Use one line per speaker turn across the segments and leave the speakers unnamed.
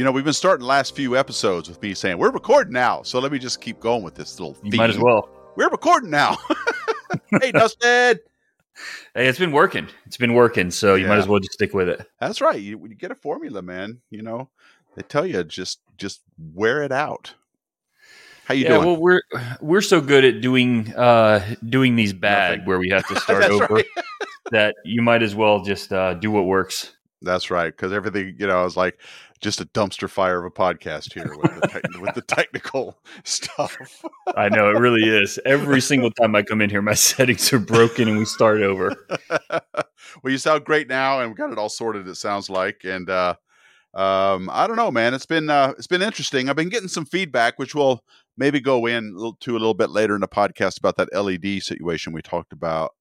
you know, we've been starting the last few episodes with me saying we're recording now, so let me just keep going with this little.
You might as well.
We're recording now. hey, Dustin.
Hey, it's been working. It's been working, so you yeah. might as well just stick with it.
That's right. You, you get a formula, man. You know, they tell you just just wear it out. How you
yeah,
doing?
Well, we're we're so good at doing uh doing these bad Nothing. where we have to start over right. that you might as well just uh, do what works.
That's right, because everything you know is like just a dumpster fire of a podcast here with the, te- with the technical stuff.
I know it really is. Every single time I come in here, my settings are broken and we start over.
well, you sound great now, and we got it all sorted. It sounds like, and uh, um, I don't know, man. It's been uh, it's been interesting. I've been getting some feedback, which we'll maybe go in to a little bit later in the podcast about that LED situation we talked about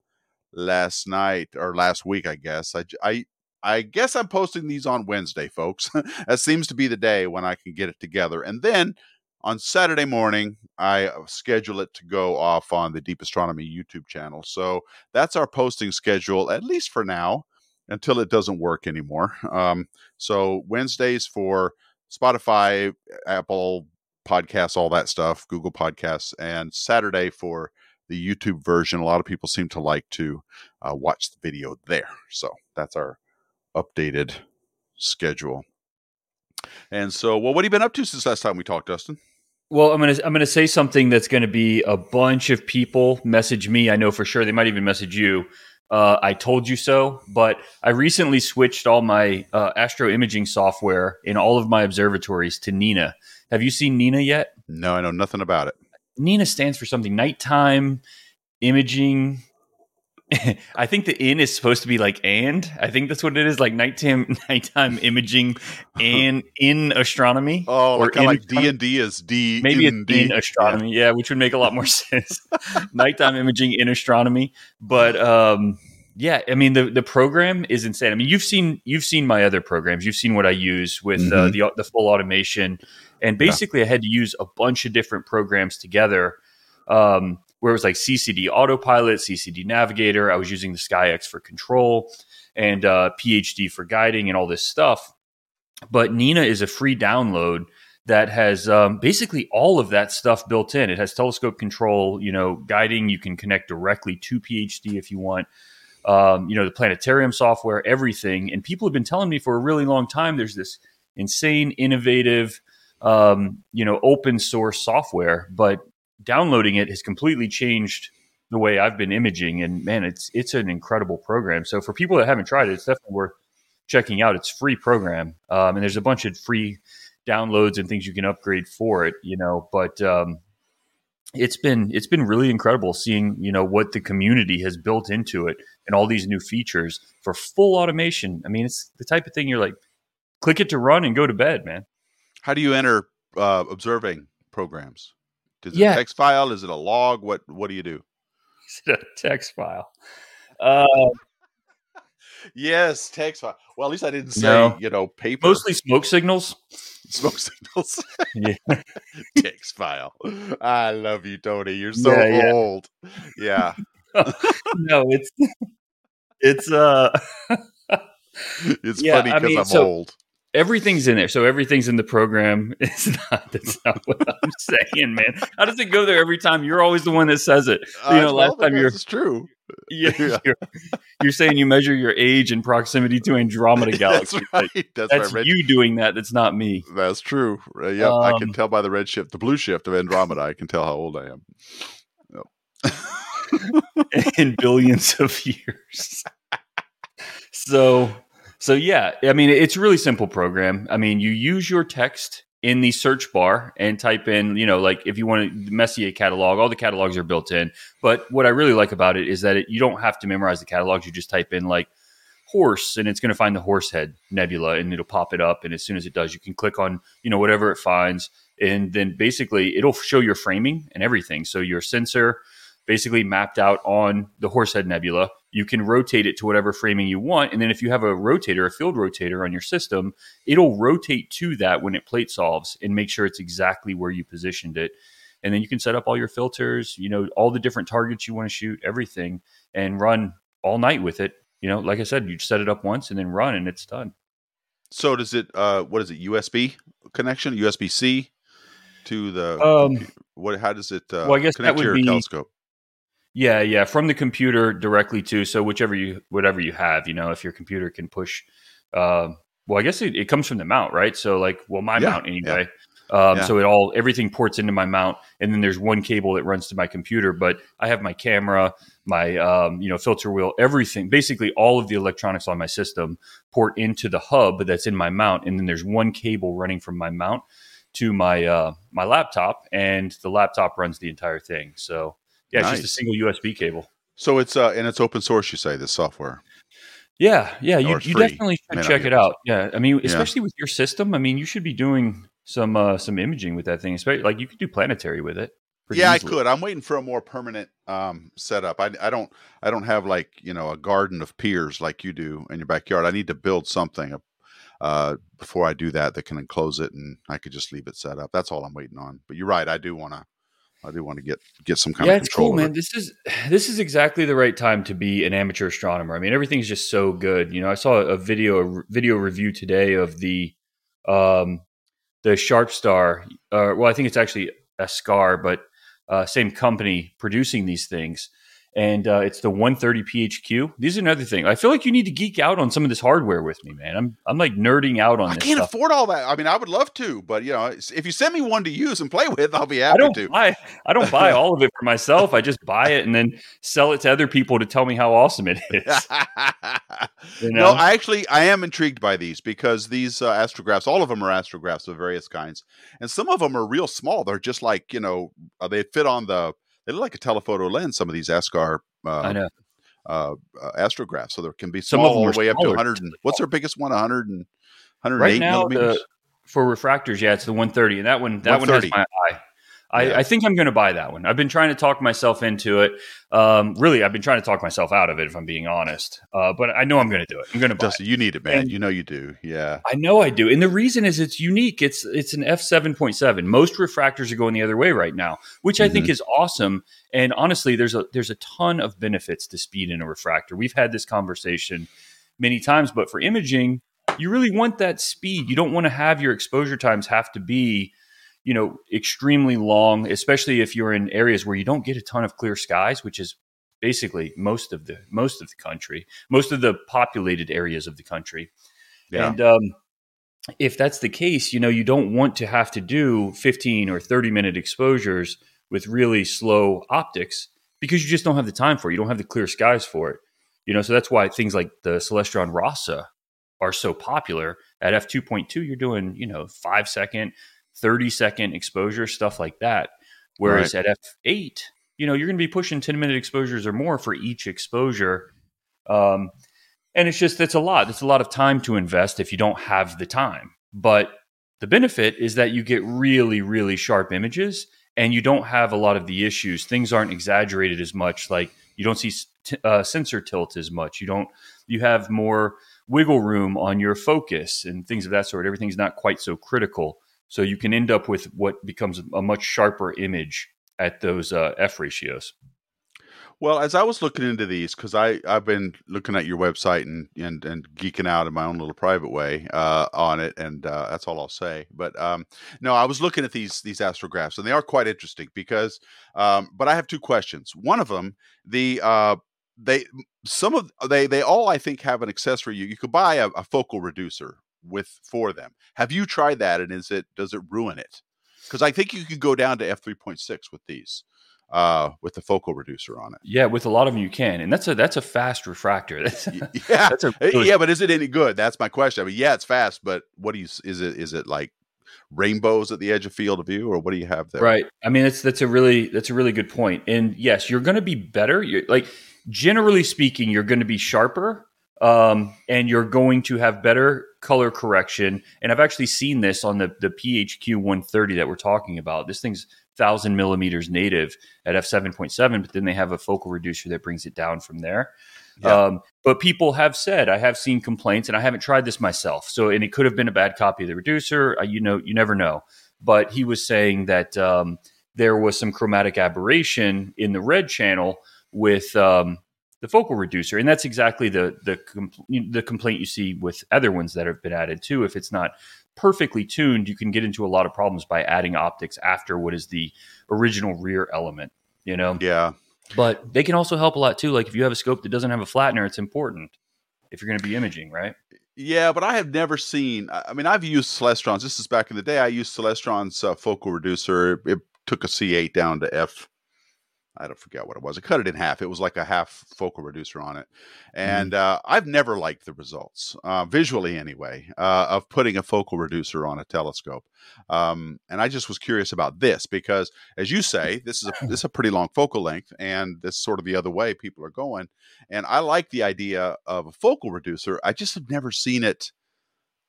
last night or last week, I guess. I, I I guess I'm posting these on Wednesday, folks. that seems to be the day when I can get it together. And then on Saturday morning, I uh, schedule it to go off on the Deep Astronomy YouTube channel. So that's our posting schedule, at least for now, until it doesn't work anymore. Um, so Wednesdays for Spotify, Apple Podcasts, all that stuff, Google Podcasts, and Saturday for the YouTube version. A lot of people seem to like to uh, watch the video there. So that's our updated schedule. And so, well, what have you been up to since last time we talked, Dustin?
Well, I'm gonna I'm gonna say something that's gonna be a bunch of people message me. I know for sure they might even message you. Uh, I told you so, but I recently switched all my uh, astro imaging software in all of my observatories to Nina. Have you seen Nina yet?
No, I know nothing about it.
Nina stands for something nighttime imaging I think the in is supposed to be like and. I think that's what it is, like nighttime nighttime imaging and in astronomy.
Oh, or like D and D is D.
Maybe in D. in astronomy, yeah. yeah, which would make a lot more sense. nighttime imaging in astronomy, but um, yeah, I mean the the program is insane. I mean you've seen you've seen my other programs. You've seen what I use with uh, mm-hmm. uh, the the full automation, and basically yeah. I had to use a bunch of different programs together. Um, where it was like CCD Autopilot, CCD Navigator. I was using the SkyX for control and uh, PHD for guiding and all this stuff. But Nina is a free download that has um, basically all of that stuff built in. It has telescope control, you know, guiding. You can connect directly to PHD if you want. Um, you know, the planetarium software, everything. And people have been telling me for a really long time there's this insane, innovative, um, you know, open source software, but downloading it has completely changed the way I've been imaging. And man, it's it's an incredible program. So for people that haven't tried it, it's definitely worth checking out. It's free program, um, and there's a bunch of free downloads and things you can upgrade for it. You know, but um, it's been it's been really incredible seeing you know what the community has built into it and all these new features for full automation. I mean, it's the type of thing you're like, click it to run and go to bed, man.
How do you enter uh, observing programs? Is it yeah. a text file? Is it a log? What What do you do?
Is it a text file? Uh,
yes, text file. Well, at least I didn't say no. you know paper.
Mostly smoke signals.
Smoke signals. yeah. text file. I love you, Tony. You're so yeah, old. Yeah.
no, it's it's uh.
it's funny because I mean, I'm so, old
everything's in there. So everything's in the program. It's not. That's not what I'm saying, man. How does it go there every time? You're always the one that says it. You know, last time you're.
It's true.
Yeah, yeah. You're, you're, saying you measure your age in proximity to Andromeda Galaxy.
that's right. That's,
that's
right.
you doing that. That's not me.
That's true. Uh, yep, um, I can um, tell by the red shift, the blue shift of Andromeda. I can tell how old I am.
Yep. in billions of years. So so yeah, I mean it's a really simple program. I mean you use your text in the search bar and type in, you know, like if you want to Messier catalog, all the catalogs are built in. But what I really like about it is that it, you don't have to memorize the catalogs. You just type in like horse and it's going to find the Horsehead Nebula and it'll pop it up. And as soon as it does, you can click on, you know, whatever it finds. And then basically it'll show your framing and everything. So your sensor, basically mapped out on the Horsehead Nebula. You can rotate it to whatever framing you want. And then if you have a rotator, a field rotator on your system, it'll rotate to that when it plate solves and make sure it's exactly where you positioned it. and then you can set up all your filters, you know, all the different targets you want to shoot, everything, and run all night with it. You know, like I said, you set it up once and then run, and it's done.
So does it? Uh, what is it? USB connection? USB C to the
Um,
what? How does it? Uh,
well, I guess
connect
that
to
would
your
be-
telescope.
Yeah, yeah, from the computer directly to so whichever you whatever you have, you know, if your computer can push. Uh, well, I guess it, it comes from the mount, right? So like, well, my
Yeah,
mount anyway. Um,
Yeah.
So it all everything ports into my mount, and then there's one cable that runs to my computer. But I have my camera, my um, you know filter wheel, everything. Basically, all of the electronics on my system port into the hub that's in my mount, and then there's one cable running from my mount to my uh, my laptop, and the laptop runs the entire thing. So yeah, it's just a single USB cable.
So it's uh, and it's open source. You say this software.
Yeah, yeah, you, you definitely should
not
check it out. Yeah, I mean, especially with your system. I mean, you should be doing some uh, some imaging with that thing. Especially like you could do planetary with it.
yeah,
easily.
I could. I'm waiting for a more permanent um, setup. I, I don't I don't have like you know a garden of piers like you do in your backyard. I need to build something uh, before I do that that can enclose it, and I could just leave it set up. That's all I'm waiting on. But you're right. I do want to. I do want to get get some kind
yeah,
of
it's
control.
cool, man.
it.
This is this is exactly the right time to be an amateur astronomer. I mean, everything's just so good. You know, I saw a video a video review today of the um the SharpStar. Uh, well, I think it's actually Askar, but uh, same company producing these things. And uh, it's the 130 PHQ. These are another thing. I feel like you need to geek out on some of this hardware with me, man. I'm I'm like nerding out on this.
I can't
stuff.
afford all that. I mean, I would love to, but you know, if you send me one to use and play with, I'll be
I
happy
don't
to.
buy I don't buy all of it for myself. I just buy it and then sell it to other people to tell me how awesome it is. You
No. I actually I am intrigued by these because these uh, astrographs, all of them are astrographs of various kinds, and some of them are real small. They're just like you know uh, they fit on the they look like a telephoto lens. Some of these Askar uh,
I know.
uh, uh, astrographs, so there can be
Some
small
of them
all the way up to 100. And, what's their biggest one? 100 and 108
Right now,
millimeters.
the, for refractors, yeah, it's the 130, and that one that one has my eye. I,
Yeah.
I think I'm going to buy that one. I've been trying to talk myself into it. Um, really, I've been trying to talk myself out of it, if I'm being honest. Uh, but I know I'm going to do it. I'm going to buy. it.
You need it, man.
And-
you know you do. Yeah.
I know I do, and the reason is it's unique. It's it's an f seven point seven. Most refractors are going the other way right now, which I think is awesome. And honestly, there's a there's a ton of benefits to speed in a refractor. We've had this conversation many times, but for imaging, you really want that speed. You don't want to have your exposure times have to be, you know, extremely long, especially if you're in areas where you don't get a ton of clear skies, which is basically most of the most of the country, most of the populated areas of the country.
Yeah.
And um, if that's the case, you know, you don't want to have to do 15 or 30 minute exposures with really slow optics because you just don't have the time for it. You don't have the clear skies for it. You know, so that's why things like the Celestron Rasa are so popular. At f2.2, you're doing, you know, five second, 30 second exposure, stuff like that. Whereas at f8, you know, you're going to be pushing 10 minute exposures or more for each exposure. Um, and it's just it's a lot. It's a lot of time to invest if you don't have the time. But the benefit is that you get really really sharp images and you don't have a lot of the issues. Things aren't exaggerated as much. Like you don't see t- uh, sensor tilt as much. You don't you have more wiggle room on your focus and things of that sort. Everything's not quite so critical so you can end up with what becomes a much sharper image at those uh, f ratios
Well, as I was looking into these, because I I've been looking at your website and and and geeking out in my own little private way uh, on it, and uh, that's all I'll say. But um, no, I was looking at these these astrographs, and they are quite interesting because. Um, but I have two questions. One of them, the uh, they some of they they all I think have an accessory. You you could buy a, a focal reducer with for them. Have you tried that, and is it does it ruin it? Because I think you could go down to f three point six with these. Uh, with the focal reducer on it.
yeah with a lot of them you can and that's a that's a fast refractor that's,
Yeah,
that's a
Uh,
really
yeah, but is it any good? That's my question. I mean, yeah, it's fast, but what do you? Is it? Is it like rainbows at the edge of field of view, or what do you have there?
Right. I mean, that's that's a really that's a really good point. And yes, you're going to be better. You're like generally speaking, you're going to be sharper, um, and you're going to have better color correction. And I've actually seen this on the the PHQ 130 that we're talking about. This thing's thousand millimeters native at f 7.7, but then they have a focal reducer that brings it down from there.
Yeah.
Um, but people have said I have seen complaints, and I haven't tried this myself. So, and it could have been a bad copy of the reducer. Uh, you know, you never know. But he was saying that um, there was some chromatic aberration in the red channel with um, the focal reducer, and that's exactly the the compl- the complaint you see with other ones that have been added too. If it's not perfectly tuned, you can get into a lot of problems by adding optics after what is the original rear element. You know,
yeah.
But they can also help a lot too. Like if you have a scope that doesn't have a flattener, it's important if you're going to be imaging, right?
Yeah, but I have never seen. I mean, I've used Celestron's. This is back in the day. I used Celestron's uh, focal reducer. It took a C8 down to F I don't forget what it was. I cut it in half. It was like a half focal reducer on it, mm-hmm. and mm-hmm. uh, I've never liked the results uh, visually, anyway, uh, of putting a focal reducer on a telescope. Um, and I just was curious about this because, as you say, this is a this is a pretty long focal length, and this is sort of the other way people are going. And I like the idea of a focal reducer. I just have never seen it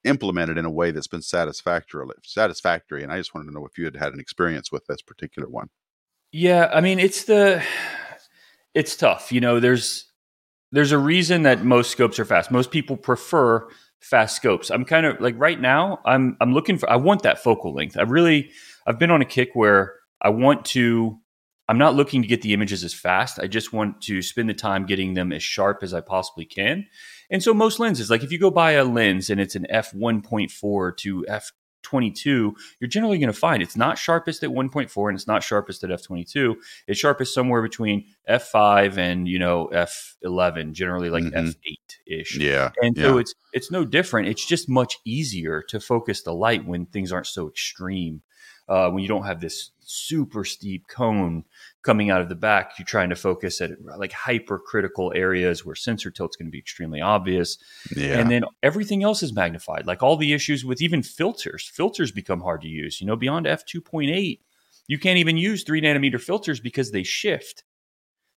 implemented in a way that's been satisfactory. Satisfactory, and I just wanted to know if you had had an experience with this particular one.
Yeah, I mean it's the it's tough. You know, there's there's a reason that most scopes are fast. Most people prefer fast scopes. I'm kind of like right now I'm I'm looking for I want that focal length. I really I've been on a kick where I want to I'm not looking to get the images as fast. I just want to spend the time getting them as sharp as I possibly can. And so most lenses, like if you go buy a lens and it's an f1.4 to f 22, you're generally going to find it's not sharpest at 1.4 and it's not sharpest at f22. It's sharpest somewhere between f5 and you know f11, generally like mm-hmm. f8 ish.
Yeah,
and
yeah.
so it's it's no different. It's just much easier to focus the light when things aren't so extreme. Uh, when you don't have this super steep cone coming out of the back, you're trying to focus at like hypercritical areas where sensor tilt's going to be extremely obvious. Yeah. And then everything else is magnified. Like all the issues with even filters, filters become hard to use. You know, beyond f2.8, you can't even use three nanometer filters because they shift.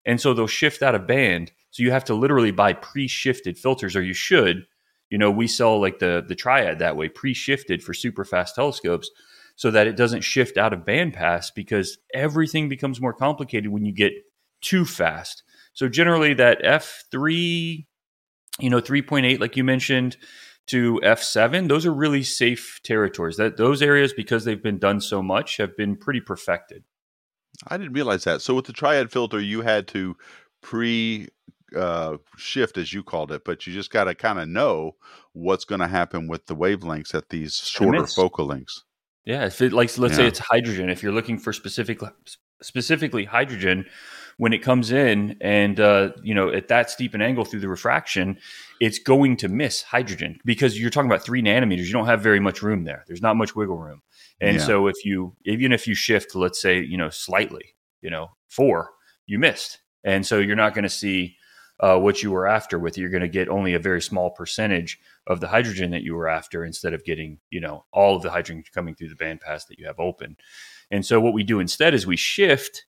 And so they'll shift out of band. So you have to literally buy pre-shifted filters, or you should. You know, we sell like the the triad that way, pre-shifted for super fast telescopes so that it doesn't shift out of bandpass because everything becomes more complicated when you get too fast. So generally that F3, you know, 3.8 like you mentioned to F7, those are really safe territories. That those areas because they've been done so much have been pretty perfected.
I didn't realize that. So with the triad filter you had to pre uh, shift as you called it, but you just got to kind of know what's going to happen with the wavelengths at these shorter focal lengths.
Yeah, if it like let's yeah. say it's hydrogen, if you're looking for specific specifically hydrogen, when it comes in and uh, you know at that steep an angle through the refraction, it's going to miss hydrogen because you're talking about three nanometers. You don't have very much room there. There's not much wiggle room, and yeah. so if you even if you shift, let's say you know slightly, you know four, you missed, and so you're not going to see uh, what you were after with. You're going to get only a very small percentage of the hydrogen that you were after instead of getting, you know, all of the hydrogen coming through the bandpass that you have open. And so what we do instead is we shift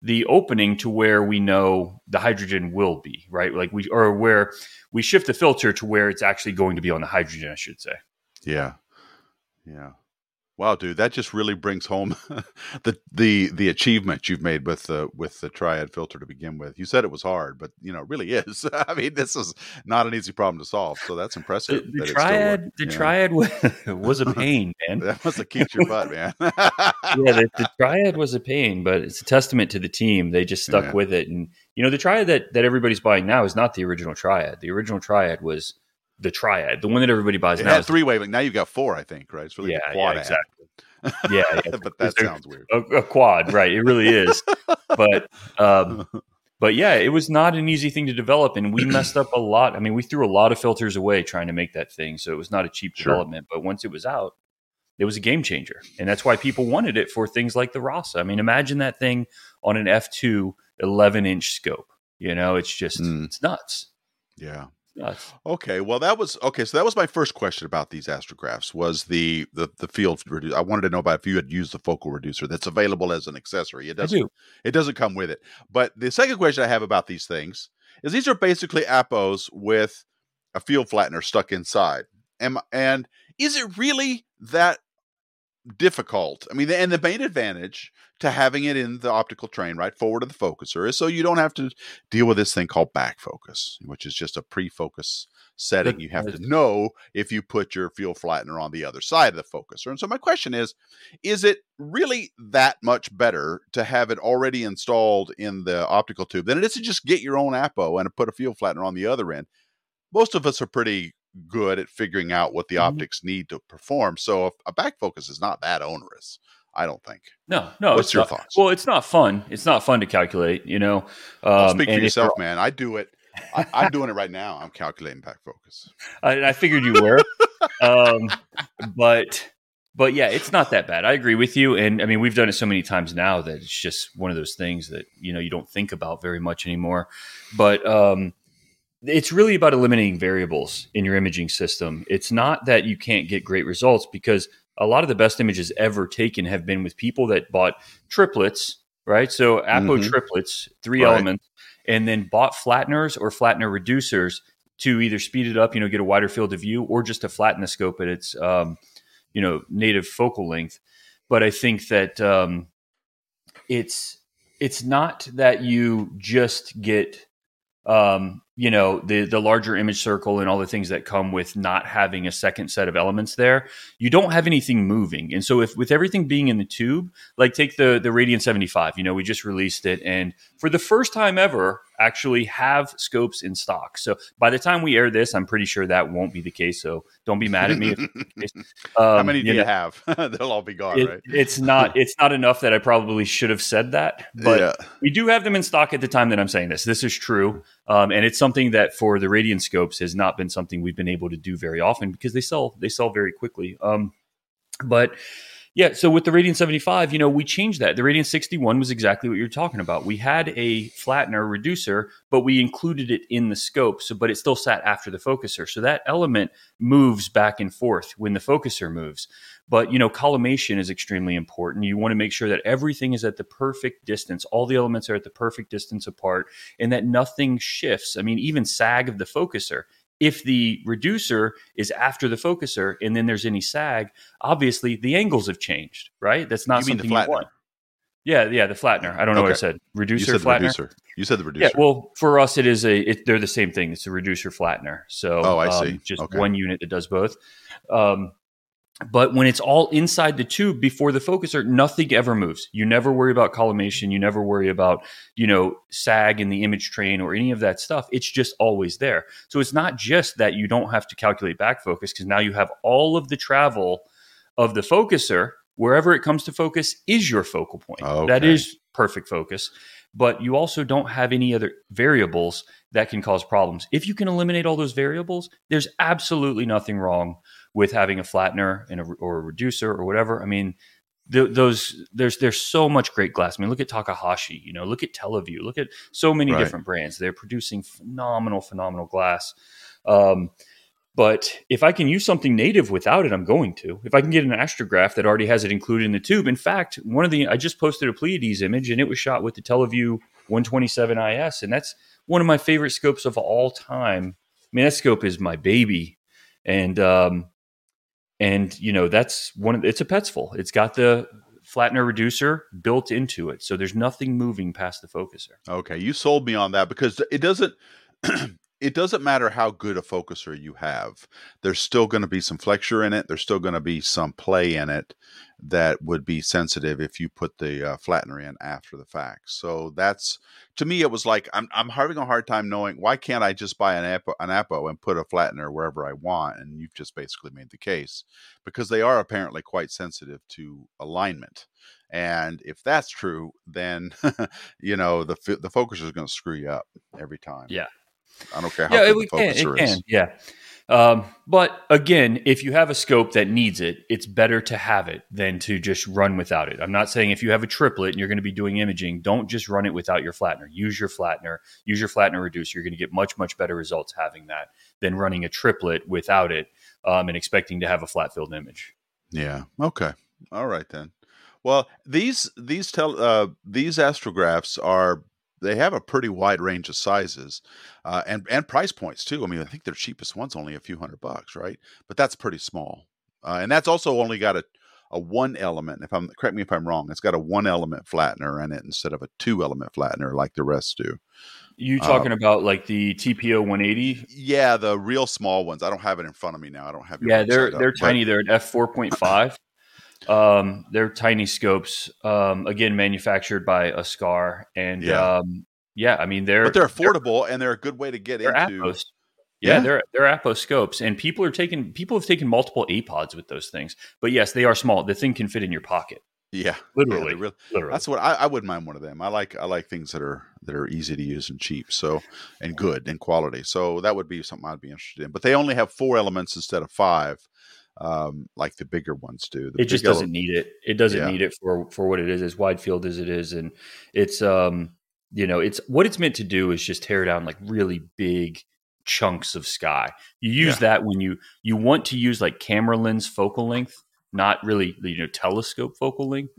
the opening to where we know the hydrogen will be, right? Like we or where we shift the filter to where it's actually going to be on the hydrogen, I should say.
Yeah. Yeah. Wow, dude, that just really brings home the the the achievement you've made with the with the triad filter to begin with. You said it was hard, but you know, it really is. I mean, this is not an easy problem to solve, so that's impressive.
The, the triad, the triad was, was a pain, man.
that must have kicked your butt, man.
yeah, the, the, triad was a pain, but it's a testament to the team. They just stuck yeah. with it, and you know, the triad that that everybody's buying now is not the original triad. The original triad was the triad, the one that everybody buys
it
now.
three way, wavelength. Now you've got four, I think, right? It's really
yeah, quad yeah, exactly.
yeah, yeah, but that sounds weird.
A, a, quad, right? It really is. but um, but yeah, it was not an easy thing to develop, and we messed up a lot. I mean, we threw a lot of filters away trying to make that thing, so it was not a cheap sure. development. But once it was out, it was a game changer, and that's why people wanted it for things like the Rasa. I mean, imagine that thing on an f2 11 inch scope. You know, it's just mm. it's nuts.
Yeah. Okay, well that was okay. So that was my first question about these astrographs was the the the field reducer. I wanted to know about if you had used the focal reducer that's available as an accessory. It doesn't. Do. It doesn't come with it. But the second question I have about these things is these are basically Apos with a field flattener stuck inside. And and is it really that difficult. I mean, and the main advantage to having it in the optical train right forward of the focuser is so you don't have to deal with this thing called back focus, which is just a pre-focus setting. You have to know if you put your field flattener on the other side of the focuser. And so my question is, is it really that much better to have it already installed in the optical tube than it is to just get your own apo and put a field flattener on the other end? Most of us are pretty good at figuring out what the mm-hmm. optics need to perform. So a back focus is not that onerous. I don't think.
No, no.
What's your
not,
thoughts?
Well, it's not fun. It's not fun to calculate. You know.
Um, speak for yourself, man. I do it. I, am doing it right now. I'm calculating back focus.
I, I figured you were, um, but but yeah, it's not that bad. I agree with you, and I mean we've done it so many times now that it's just one of those things that you know you don't think about very much anymore. But um, it's really about eliminating variables in your imaging system. It's not that you can't get great results because a lot of the best images ever taken have been with people that bought triplets, right? So Apo mm-hmm. triplets, three right. elements, and then bought flatteners or flattener reducers to either speed it up, you know, get a wider field of view, or just to flatten the scope at its, um, you know, native focal length. But I think that um, it's it's not that you just get um, you know the the larger image circle and all the things that come with not having a second set of elements there you don't have anything moving. And so if with everything being in the tube like take the the radian 75 you know we just released it. And for the first time ever actually have scopes in stock. So by the time we air this i'm pretty sure that won't be the case. So don't be mad at me
if, um, how many do you, know, you have? They'll all be gone it, right?
it's not it's not enough that i probably should have said that but yeah. we do have them in stock at the time that i'm saying this. This is true. Um, and it's something that for the Radian scopes has not been something we've been able to do very often because they sell they sell very quickly. Um, but yeah, so with the Radian 75, you know, we changed that. The Radian 61 was exactly what you're talking about. We had a flattener reducer, but we included it in the scope. So, but it still sat after the focuser. So that element moves back and forth when the focuser moves. But you know, collimation is extremely important. You want to make sure that everything is at the perfect distance. All the elements are at the perfect distance apart, and that nothing shifts. I mean, even sag of the focuser. If the reducer is after the focuser, and then there's any sag, obviously the angles have changed, right? That's not you something you want. Yeah, yeah, the flattener. I don't know okay. what I said. Reducer, you said flattener.
Reducer. You said the reducer.
Yeah, well, for us, it is a. It, they're the same thing. It's a reducer flattener. So,
oh, I see.
Um, just okay. one unit that does both. Um, but when it's all inside the tube before the focuser, nothing ever moves. You never worry about collimation. You never worry about, you know, sag in the image train or any of that stuff. It's just always there. So it's not just that you don't have to calculate back focus because now you have all of the travel of the focuser wherever it comes to focus is your focal point. Oh, okay. That is perfect focus. But you also don't have any other variables that can cause problems. If you can eliminate all those variables, there's absolutely nothing wrong with having a flattener and a, or a reducer or whatever. I mean, th- those there's there's so much great glass. I mean, look at Takahashi. You know, look at Televue. Look at so many right. different brands. They're producing phenomenal, phenomenal glass. Um, but if I can use something native without it, I'm going to. If I can get an astrograph that already has it included in the tube. In fact, one of the I just posted a Pleiades image and it was shot with the Televue 127 IS, and that's one of my favorite scopes of all time. I mean, that scope is my baby, and um, and you know that's one of it's a Petzval. It's got the flattener reducer built into it, so there's nothing moving past the focuser.
Okay, you sold me on that because it doesn't. it doesn't matter how good a focuser you have. There's still going to be some flexure in it. There's still going to be some play in it that would be sensitive if you put the uh, flattener in after the fact. So that's to me, it was like I'm I'm having a hard time knowing why can't I just buy an apo, an apo and put a flattener wherever I want, and you've just basically made the case because they are apparently quite sensitive to alignment. And if that's true, then you know the the focuser is going to screw you up every time.
Yeah,
I don't care how yeah, good the focuser
can, is. Can. Yeah, um, but again, if you have a scope that needs it, it's better to have it than to just run without it. I'm not saying if you have a triplet and you're going to be doing imaging, don't just run it without your flattener. Use your flattener, use your flattener reducer. You're going to get much, much better results having that than running a triplet without it um, and expecting to have a flat filled image.
Yeah. Okay. All right then. Well, these these tell uh, these astrographs are they have a pretty wide range of sizes uh, and and price points too. I mean, I think their cheapest one's only a few hundred bucks, right? But that's pretty small, uh, and that's also only got a a one element. If I'm correct me if I'm wrong, it's got a one element flattener in it instead of a two element flattener like the rest do.
You talking um, about like the TPO 180?
Yeah, the real small ones. I don't have it in front of me now. I don't have.
Yeah, they're they're up, tiny. But... They're an f 4.5. um, they're tiny scopes. Um, again, manufactured by Askar, and yeah. um, yeah, I mean they're
but they're affordable they're, and they're a good way to get into.
Apos. Yeah, yeah, they're they're Apo scopes, and people are taking people have taken multiple apods with those things. But yes, they are small. The thing can fit in your pocket.
Yeah,
literally,
yeah, really,
literally.
That's what I, I, wouldn't mind one of them. I like I like things that are that are easy to use and cheap, so and good and quality. So that would be something I'd be interested in. But they only have four elements instead of five, um, like the bigger ones do.
It just doesn't need it. It doesn't yeah. need it for for what it is, as wide field as it is, and it's um you know it's what it's meant to do is just tear down like really big chunks of sky. You use yeah. that when you you want to use like camera lens focal length, not really you know telescope focal length,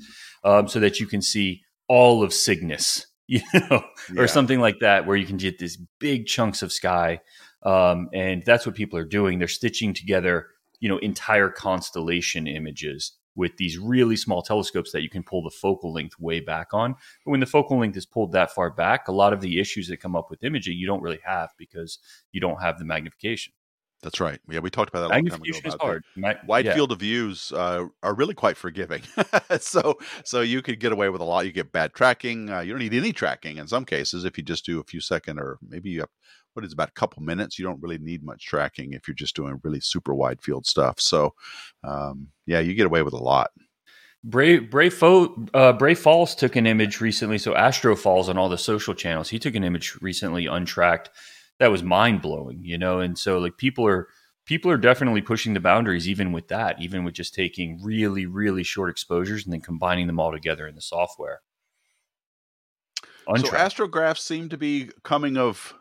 um, so that you can see all of Cygnus, you know, yeah. or something like that, where you can get these big chunks of sky. Um, and that's what people are doing. They're stitching together, you know, entire constellation images with these really small telescopes that you can pull the focal length way back on. But when the focal length is pulled that far back, a lot of the issues that come up with imaging you don't really have because you don't have the magnification.
That's right. Yeah, we talked about that.
Magnification is hard.
Wide yeah. field of views uh, are really quite forgiving. so, so you could get away with a lot. You get bad tracking. Uh, you don't need any tracking in some cases if you just do a few second or maybe you have what is about a couple minutes. You don't really need much tracking if you're just doing really super wide field stuff. So, um, yeah, you get away with a lot.
Bray Bray, Fo, uh, Bray Falls took an image recently. So Astro Falls on all the social channels. He took an image recently, untracked. That was mind blowing, you know. And so like people are people are definitely pushing the boundaries, even with that, even with just taking really really short exposures and then combining them all together in the software.
Untracked. So astrographs seem to be coming of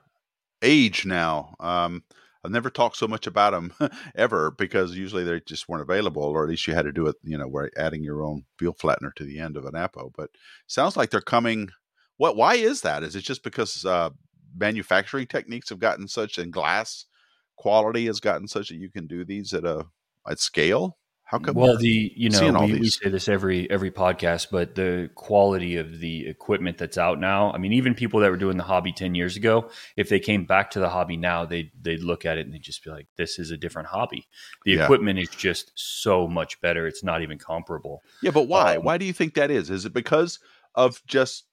age now. Um, I've never talked so much about them ever because usually they just weren't available, or at least you had to do it, you know, where adding your own field flattener to the end of an Apo. But sounds like they're coming. What? Why is that? Is it just because uh, manufacturing techniques have gotten such and glass quality has gotten such that you can do these at a at scale? How come?
Well, the you know we, we, say this every every podcast, but the quality of the equipment that's out now. I mean, even people that were doing the hobby ten years ago, if they came back to the hobby now, they they'd look at it and they'd just be like, "This is a different hobby." The yeah. equipment is just so much better; it's not even comparable.
Yeah, but why? Um, why do you think that is? Is it because of just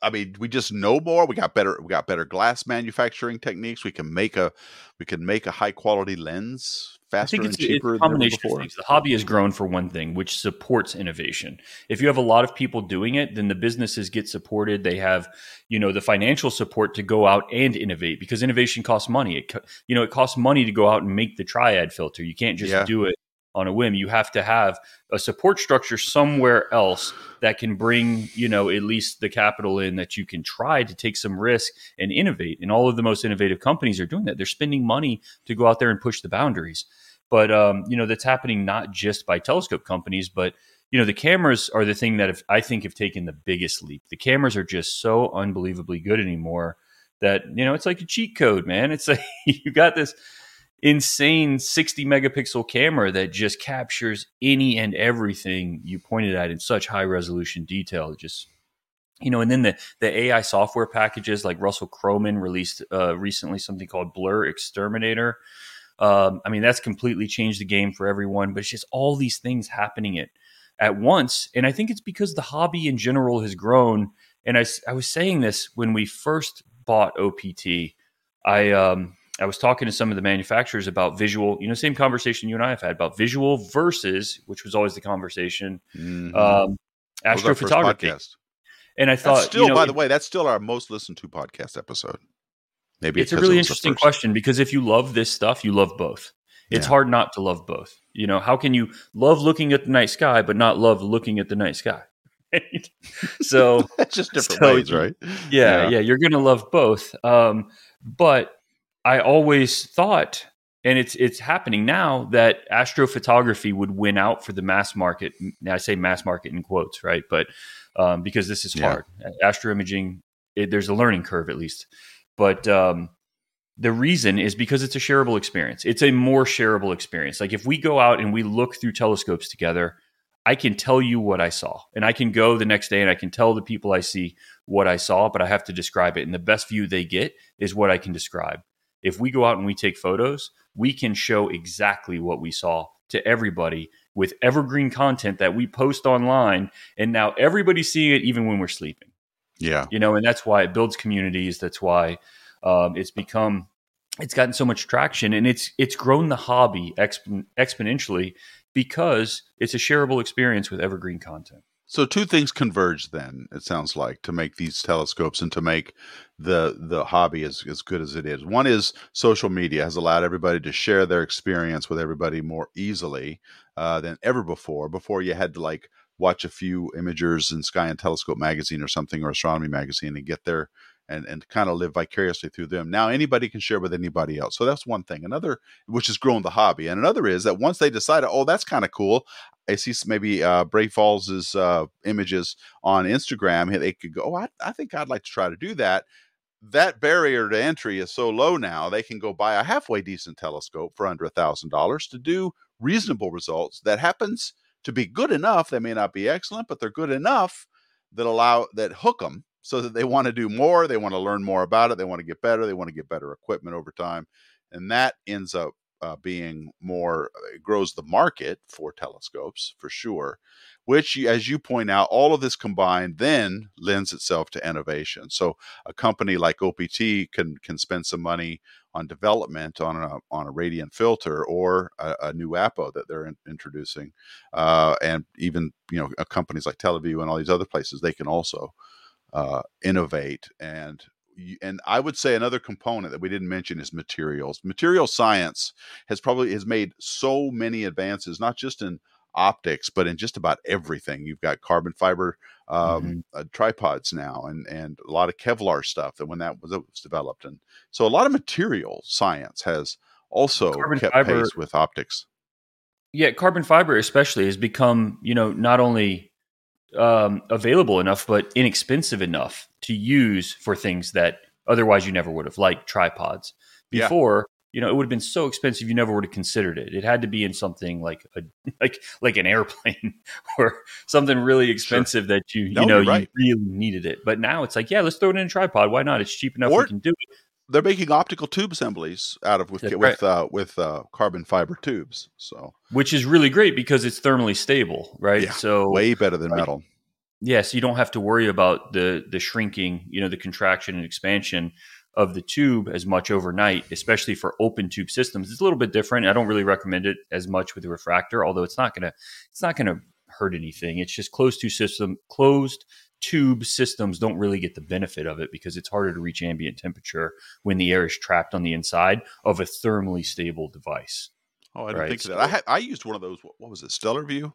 I mean, we just know more. We got better. We got better glass manufacturing techniques. We can make a we can make a high quality lens faster and cheaper. It's a combination of
things. The hobby has grown for one thing, which supports innovation. If you have a lot of people doing it, then the businesses get supported. They have, you know, the financial support to go out and innovate because innovation costs money. It, you know, it costs money to go out and make the triad filter. You can't just yeah. do it on a whim. You have to have a support structure somewhere else that can bring, you know, at least the capital in that you can try to take some risk and innovate. And all of the most innovative companies are doing that. They're spending money to go out there and push the boundaries. But um, you know, that's happening not just by telescope companies, but you know, the cameras are the thing that have, I think have taken the biggest leap. The cameras are just so unbelievably good anymore that you know it's like a cheat code, man. It's like you got this insane 60 megapixel camera that just captures any and everything you pointed at in such high resolution detail. Just you know, and then the the AI software packages like Russell Croman released uh, recently something called BlurXTerminator. Um, I mean, that's completely changed the game for everyone. But it's just all these things happening at at once, and I think it's because the hobby in general has grown. And I I was saying this when we first bought OPT. I um, I was talking to some of the manufacturers about visual, you know, same conversation you and I have had about visual versus, which was always the conversation, mm-hmm. um, astrophotography. And I thought,
that's still,
you know,
by the way, that's still our most listened to podcast episode. Maybe
it's a really interesting question because if you love this stuff, you love both. It's yeah. hard not to love both. You know, how can you love looking at the night sky but not love looking at the night sky? so
it's just different so, ways, right?
Yeah, yeah, yeah, You're gonna love both. Um, but I always thought, and it's it's happening now that astrophotography would win out for the mass market. I say mass market in quotes, right? But um, because this is hard, yeah. astroimaging, it, there's a learning curve at least. But um, the reason is because it's a shareable experience. It's a more shareable experience. Like if we go out and we look through telescopes together, I can tell you what I saw. And I can go the next day and I can tell the people I see what I saw, but I have to describe it. And the best view they get is what I can describe. If we go out and we take photos, we can show exactly what we saw to everybody with evergreen content that we post online. And now everybody's seeing it even when we're sleeping.
Yeah.
You know, and that's why it builds communities. That's why um, it's become it's gotten so much traction and it's it's grown the hobby exp- exponentially because it's a shareable experience with evergreen content.
So two things converge then, it sounds like, to make these telescopes and to make the the hobby as, as good as it is. One is social media has allowed everybody to share their experience with everybody more easily uh, than ever before. Before you had to like watch a few imagers in Sky and Telescope magazine or something or astronomy magazine and get their and and kind of live vicariously through them. Now anybody can share with anybody else. So that's one thing. Another, which has grown the hobby, and another is that once they decide, oh, that's kind of cool. I see maybe uh, Bray Falls's uh, images on Instagram. They could go, oh, I, I think I'd like to try to do that. That barrier to entry is so low now. They can go buy a halfway decent telescope for under a thousand dollars to do reasonable results. That happens to be good enough. They may not be excellent, but they're good enough that allow that hook them so that they want to do more, they want to learn more about it, they want to get better, they want to get better equipment over time, and that ends up uh, being more uh, it grows the market for telescopes for sure which as you point out all of this combined then lends itself to innovation. So a company like opt can can spend some money on development on a on a radiant filter or a, a new apo that they're in, introducing uh, and even you know companies like Televue and all these other places they can also uh, innovate and and I would say another component that we didn't mention is materials. Material science has probably has made so many advances, not just in optics, but in just about everything. You've got carbon fiber um, mm-hmm. uh, tripods now, and and a lot of Kevlar stuff that when that was, was developed, and so a lot of material science has also carbon kept fiber, pace with optics.
Yeah, carbon fiber especially has become you know not only um, available enough, but inexpensive enough to use for things that otherwise you never would have, like tripods. Before, yeah. you know, it would have been so expensive you never would have considered it. It had to be in something like a like like an airplane or something really expensive sure. that you no, you know right. you really needed it. But now it's like, yeah, let's throw it in a tripod. Why not? It's cheap enough. Or, we can do it
they're making optical tube assemblies out of with That's with uh, with uh, carbon fiber tubes. So
which is really great because it's thermally stable, right?
Yeah,
so
way better than metal.
Yes, yeah, so you don't have to worry about the the shrinking, you know, the contraction and expansion of the tube as much overnight, especially for open tube systems. It's a little bit different. I don't really recommend it as much with the refractor, although it's not gonna it's not gonna hurt anything. It's just closed tube system closed tube systems don't really get the benefit of it because it's harder to reach ambient temperature when the air is trapped on the inside of a thermally stable device.
Oh, I didn't right? think of that. I had, I used one of those. What was it? Stellarvue.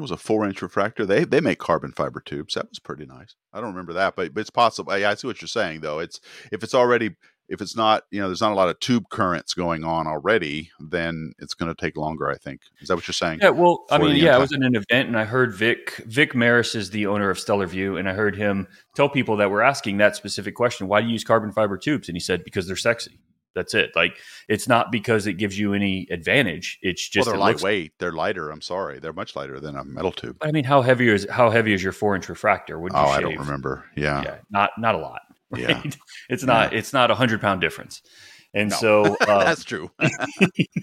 It was a four inch refractor. They they make carbon fiber tubes. That was pretty nice. I don't remember that, but, but it's possible. Yeah, I see what you're saying though. It's if it's already if it's not, you know, there's not a lot of tube currents going on already, then it's going to take longer. I think is that what you're saying?
Yeah. Well, I mean, yeah, I was in an event and I heard Vic Vic Maris is the owner of Stellarvue, and I heard him tell people that were asking that specific question: Why do you use carbon fiber tubes? And he said because they're sexy. That's it. Like it's not because it gives you any advantage. It's just
well, they're lightweight. Looks, they're lighter. I'm sorry, they're much lighter than a metal tube.
I mean, how heavy is how heavy is your four inch refractor?
Would oh, shave? I don't remember. Yeah, yeah,
not not a lot. Right? Yeah. it's not yeah. it's not a hundred pound difference. And no. so
uh, that's true.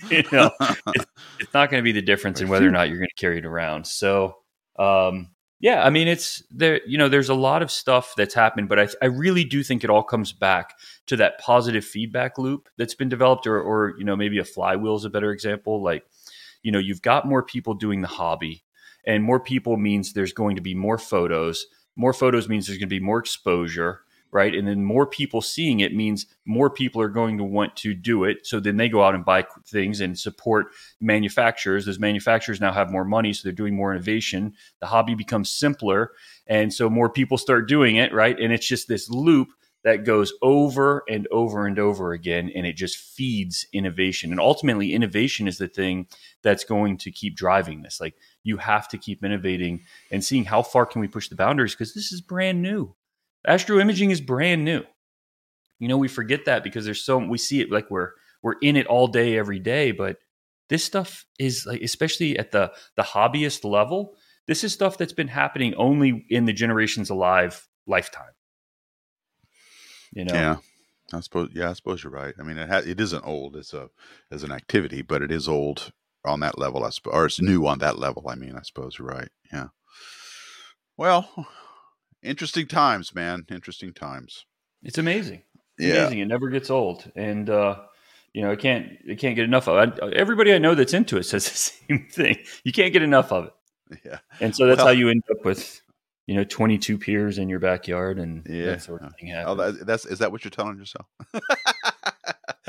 you know, it's, it's not going to be the difference in whether or not you're going to carry it around. So, um, yeah, I mean, it's there. You know, there's a lot of stuff that's happened, but I, I really do think it all comes back to that positive feedback loop that's been developed, or, or you know, maybe a flywheel is a better example. Like, you know, you've got more people doing the hobby, and more people means there's going to be more photos. More photos means there's going to be more exposure right? And then more people seeing it means more people are going to want to do it. So then they go out and buy things and support manufacturers. Those manufacturers now have more money, so they're doing more innovation. The hobby becomes simpler, and so more people start doing it, right? And it's just this loop that goes over and over and over again and it just feeds innovation and ultimately innovation is the thing that's going to keep driving this like you have to keep innovating and seeing how far can we push the boundaries because this is brand new Astro imaging is brand new. You know, we forget that because there's so we see it like we're we're in it all day every day, but this stuff is like especially at the the hobbyist level, this is stuff that's been happening only in the generations alive lifetime.
You know. Yeah. I suppose. Yeah, I suppose you're right. I mean, it it isn't old as a as an activity, but it is old on that level. I suppose, or it's new on that level. I mean, I suppose you're right. Yeah. Well, interesting times, man. Interesting times.
It's amazing. It's yeah. amazing. It never gets old, and uh, you know, I can't I can't get enough of it. Everybody I know that's into it says the same thing. You can't get enough of it.
Yeah.
And so that's well, how you end up with you know, 22 piers in your backyard and yeah. that sort of thing happens.
Oh, that, that's is that what you're telling yourself?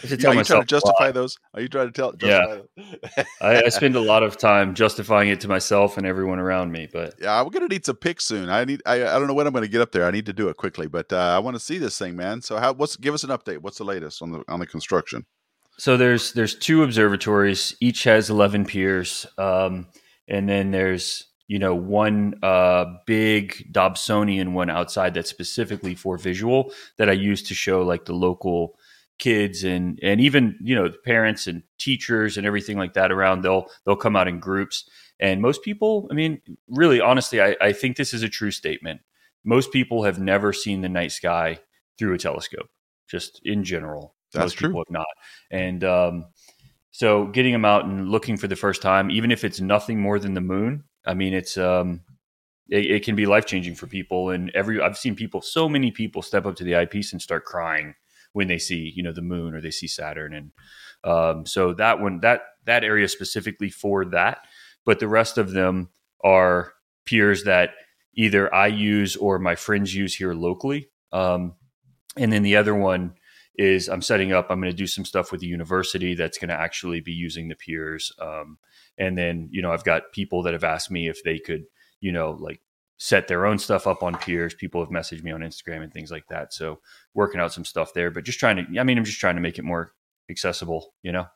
I should tell Are you trying to justify those? Are you trying to tell?
Yeah, I, I, spend a lot of time justifying it to myself and everyone around me. But
yeah, we're gonna need some picks soon. I need. I, I don't know when I'm gonna get up there. I need to do it quickly, but uh, I want to see this thing, man. So how? What's give us an update? What's the latest on the on the construction?
So there's there's two observatories. Each has 11 piers, um, and then there's you know, one uh, big Dobsonian one outside that's specifically for visual that I use to show like the local kids and and even you know parents and teachers and everything like that around. They'll they'll come out in groups, and most people, I mean, really, honestly, I, I think this is a true statement. Most people have never seen the night sky through a telescope, just in general.
That's
most
true.
People have not, and um, so getting them out and looking for the first time, even if it's nothing more than the moon, I mean, it's um, it, it can be life changing for people. And every I've seen people, so many people, step up to the eyepiece and start crying when they see you know the moon or they see Saturn. And um, so that one that that area specifically for that, but the rest of them are piers that either I use or my friends use here locally. Um, and then the other one is I'm setting up. I'm going to do some stuff with the university that's going to actually be using the piers. Um, and then, you know, I've got people that have asked me if they could, you know, like set their own stuff up on piers. People have messaged me on Instagram and things like that. So working out some stuff there, but just trying to, I mean, I'm just trying to make it more accessible, you know?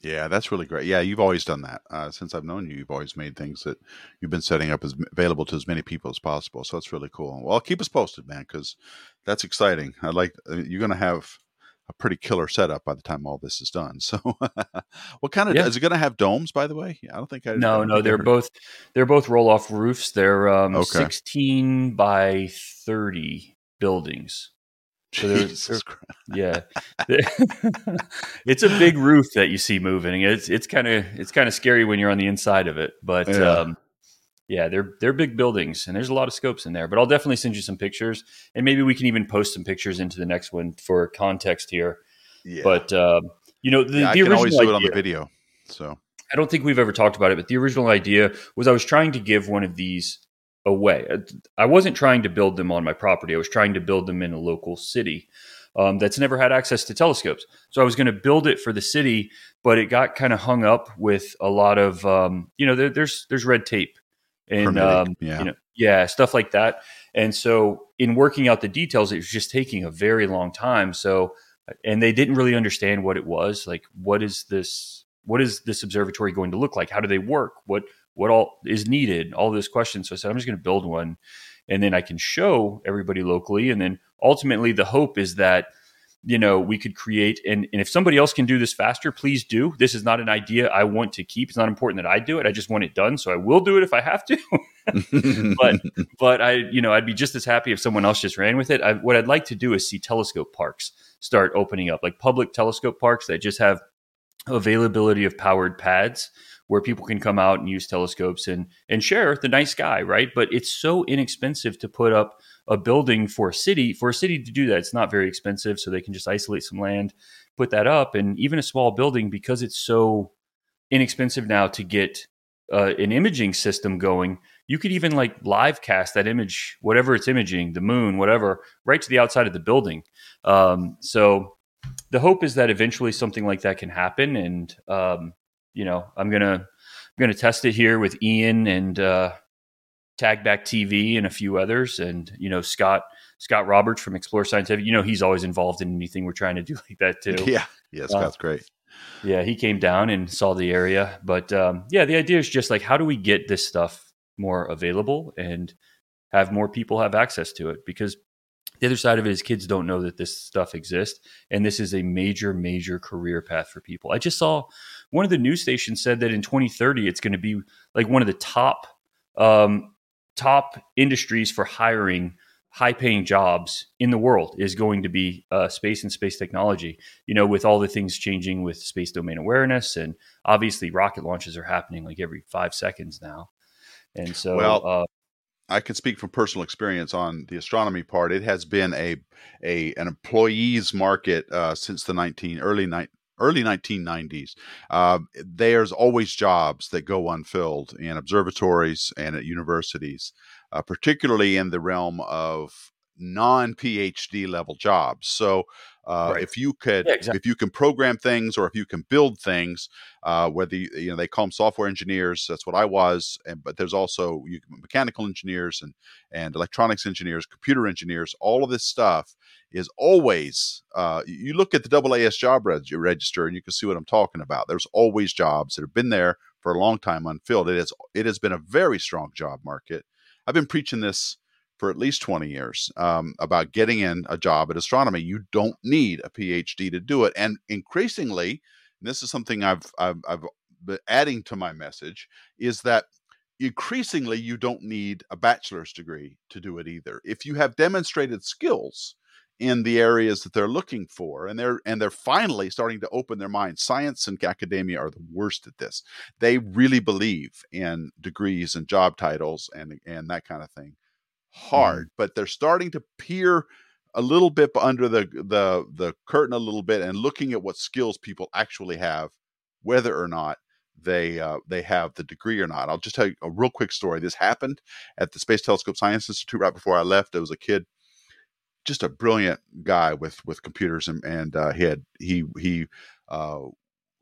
Yeah, that's really great. Yeah, you've always done that. Uh, since I've known you, you've always made things that you've been setting up as available to as many people as possible. So that's really cool. Well, keep us posted, man, because that's exciting. I like uh, you're going to have a pretty killer setup by the time all this is done. So, what kind of yeah. is it going to have domes? By the way, I don't think I.
No,
I
no, they're both they're both roll off roofs. They're um, okay. sixteen by thirty buildings.
So
yeah, it's a big roof that you see moving. It's it's kind of it's kind of scary when you're on the inside of it, but yeah. um, yeah, they're they're big buildings, and there's a lot of scopes in there. But I'll definitely send you some pictures, and maybe we can even post some pictures into the next one for context here. Yeah. But uh, you know, the,
yeah,
the
original
idea,
on the video. So
I don't think we've ever talked about it, but the original idea was I was trying to give one of these away. I wasn't trying to build them on my property. I was trying to build them in a local city. Um, that's never had access to telescopes. So I was going to build it for the city, but it got kind of hung up with a lot of, um, you know, there, there's there's red tape and um, yeah. you know, yeah, stuff like that. And so, in working out the details, it was just taking a very long time. So, and they didn't really understand what it was. Like, what is this? What is this observatory going to look like? How do they work? What what all is needed? All those questions. So I said, I'm just going to build one, and then I can show everybody locally. And then ultimately, the hope is that you know we could create and, and if somebody else can do this faster please do. This is not an idea i want to keep. It's not important that i do it. I just want it done so i will do it if i have to. But but i you know i'd be just as happy if someone else just ran with it. I, what i'd like to do is see telescope parks start opening up like public telescope parks that just have availability of powered pads where people can come out and use telescopes and and share the night sky right? But it's so inexpensive to put up a building for a city for a city to do that. It's not very expensive so they can just isolate some land put that up and even a small building because it's so inexpensive now to get uh, an imaging system going you could even like live cast that image whatever it's imaging the moon whatever right to the outside of the building. Um, so the hope is that eventually something like that can happen and um, you know i'm gonna i'm gonna test it here with ian and uh, Tag Back TV and a few others, and you know Scott Scott Roberts from Explore Scientific. You know he's always involved in anything we're trying to do like that too.
Yeah, yeah, Scott's uh, great.
Yeah, he came down and saw the area, but um, yeah, the idea is just like how do we get this stuff more available and have more people have access to it because the other side of it is kids don't know that this stuff exists and this is a major major career path for people i just saw one of the news stations said that in 2030 it's going to be like one of the top um, top industries for hiring high paying jobs in the world is going to be uh, space and space technology. You know, with all the things changing with space domain awareness, and obviously rocket launches are happening like every five seconds now. And so,
well, uh, I can speak from personal experience on the astronomy part. It has been a a an employees market uh, since the nineteen early ni- early 1990s. Uh, there's always jobs that go unfilled in observatories and at universities, uh, particularly in the realm of non PhD level jobs. So uh, right. if you could, yeah, exactly. if you can program things or if you can build things, uh, whether you, you, know they call them software engineers, that's what I was. And but there's also you, mechanical engineers and and electronics engineers, computer engineers. All of this stuff is always. Uh, you look at the AAS job reg- register and you can see what I'm talking about. There's always jobs that have been there for a long time unfilled. It is it has been a very strong job market. I've been preaching this for at least 20 years um, about getting in a job at astronomy. You don't need a PhD to do it. And increasingly, and this is something I've, I've, I've been adding to my message, is that increasingly you don't need a bachelor's degree to do it either. If you have demonstrated skills, in the areas that they're looking for and they're and they're finally starting to open their minds science and academia are the worst at this they really believe in degrees and job titles and and that kind of thing hard, mm. but they're starting to peer a little bit under the the the curtain a little bit and looking at what skills people actually have, whether or not they uh, they have the degree or not. I'll just tell you a real quick story. This happened at the Space Telescope Science Institute right before I left. There was a kid, just a brilliant guy with with computers, and and uh, he had he he uh,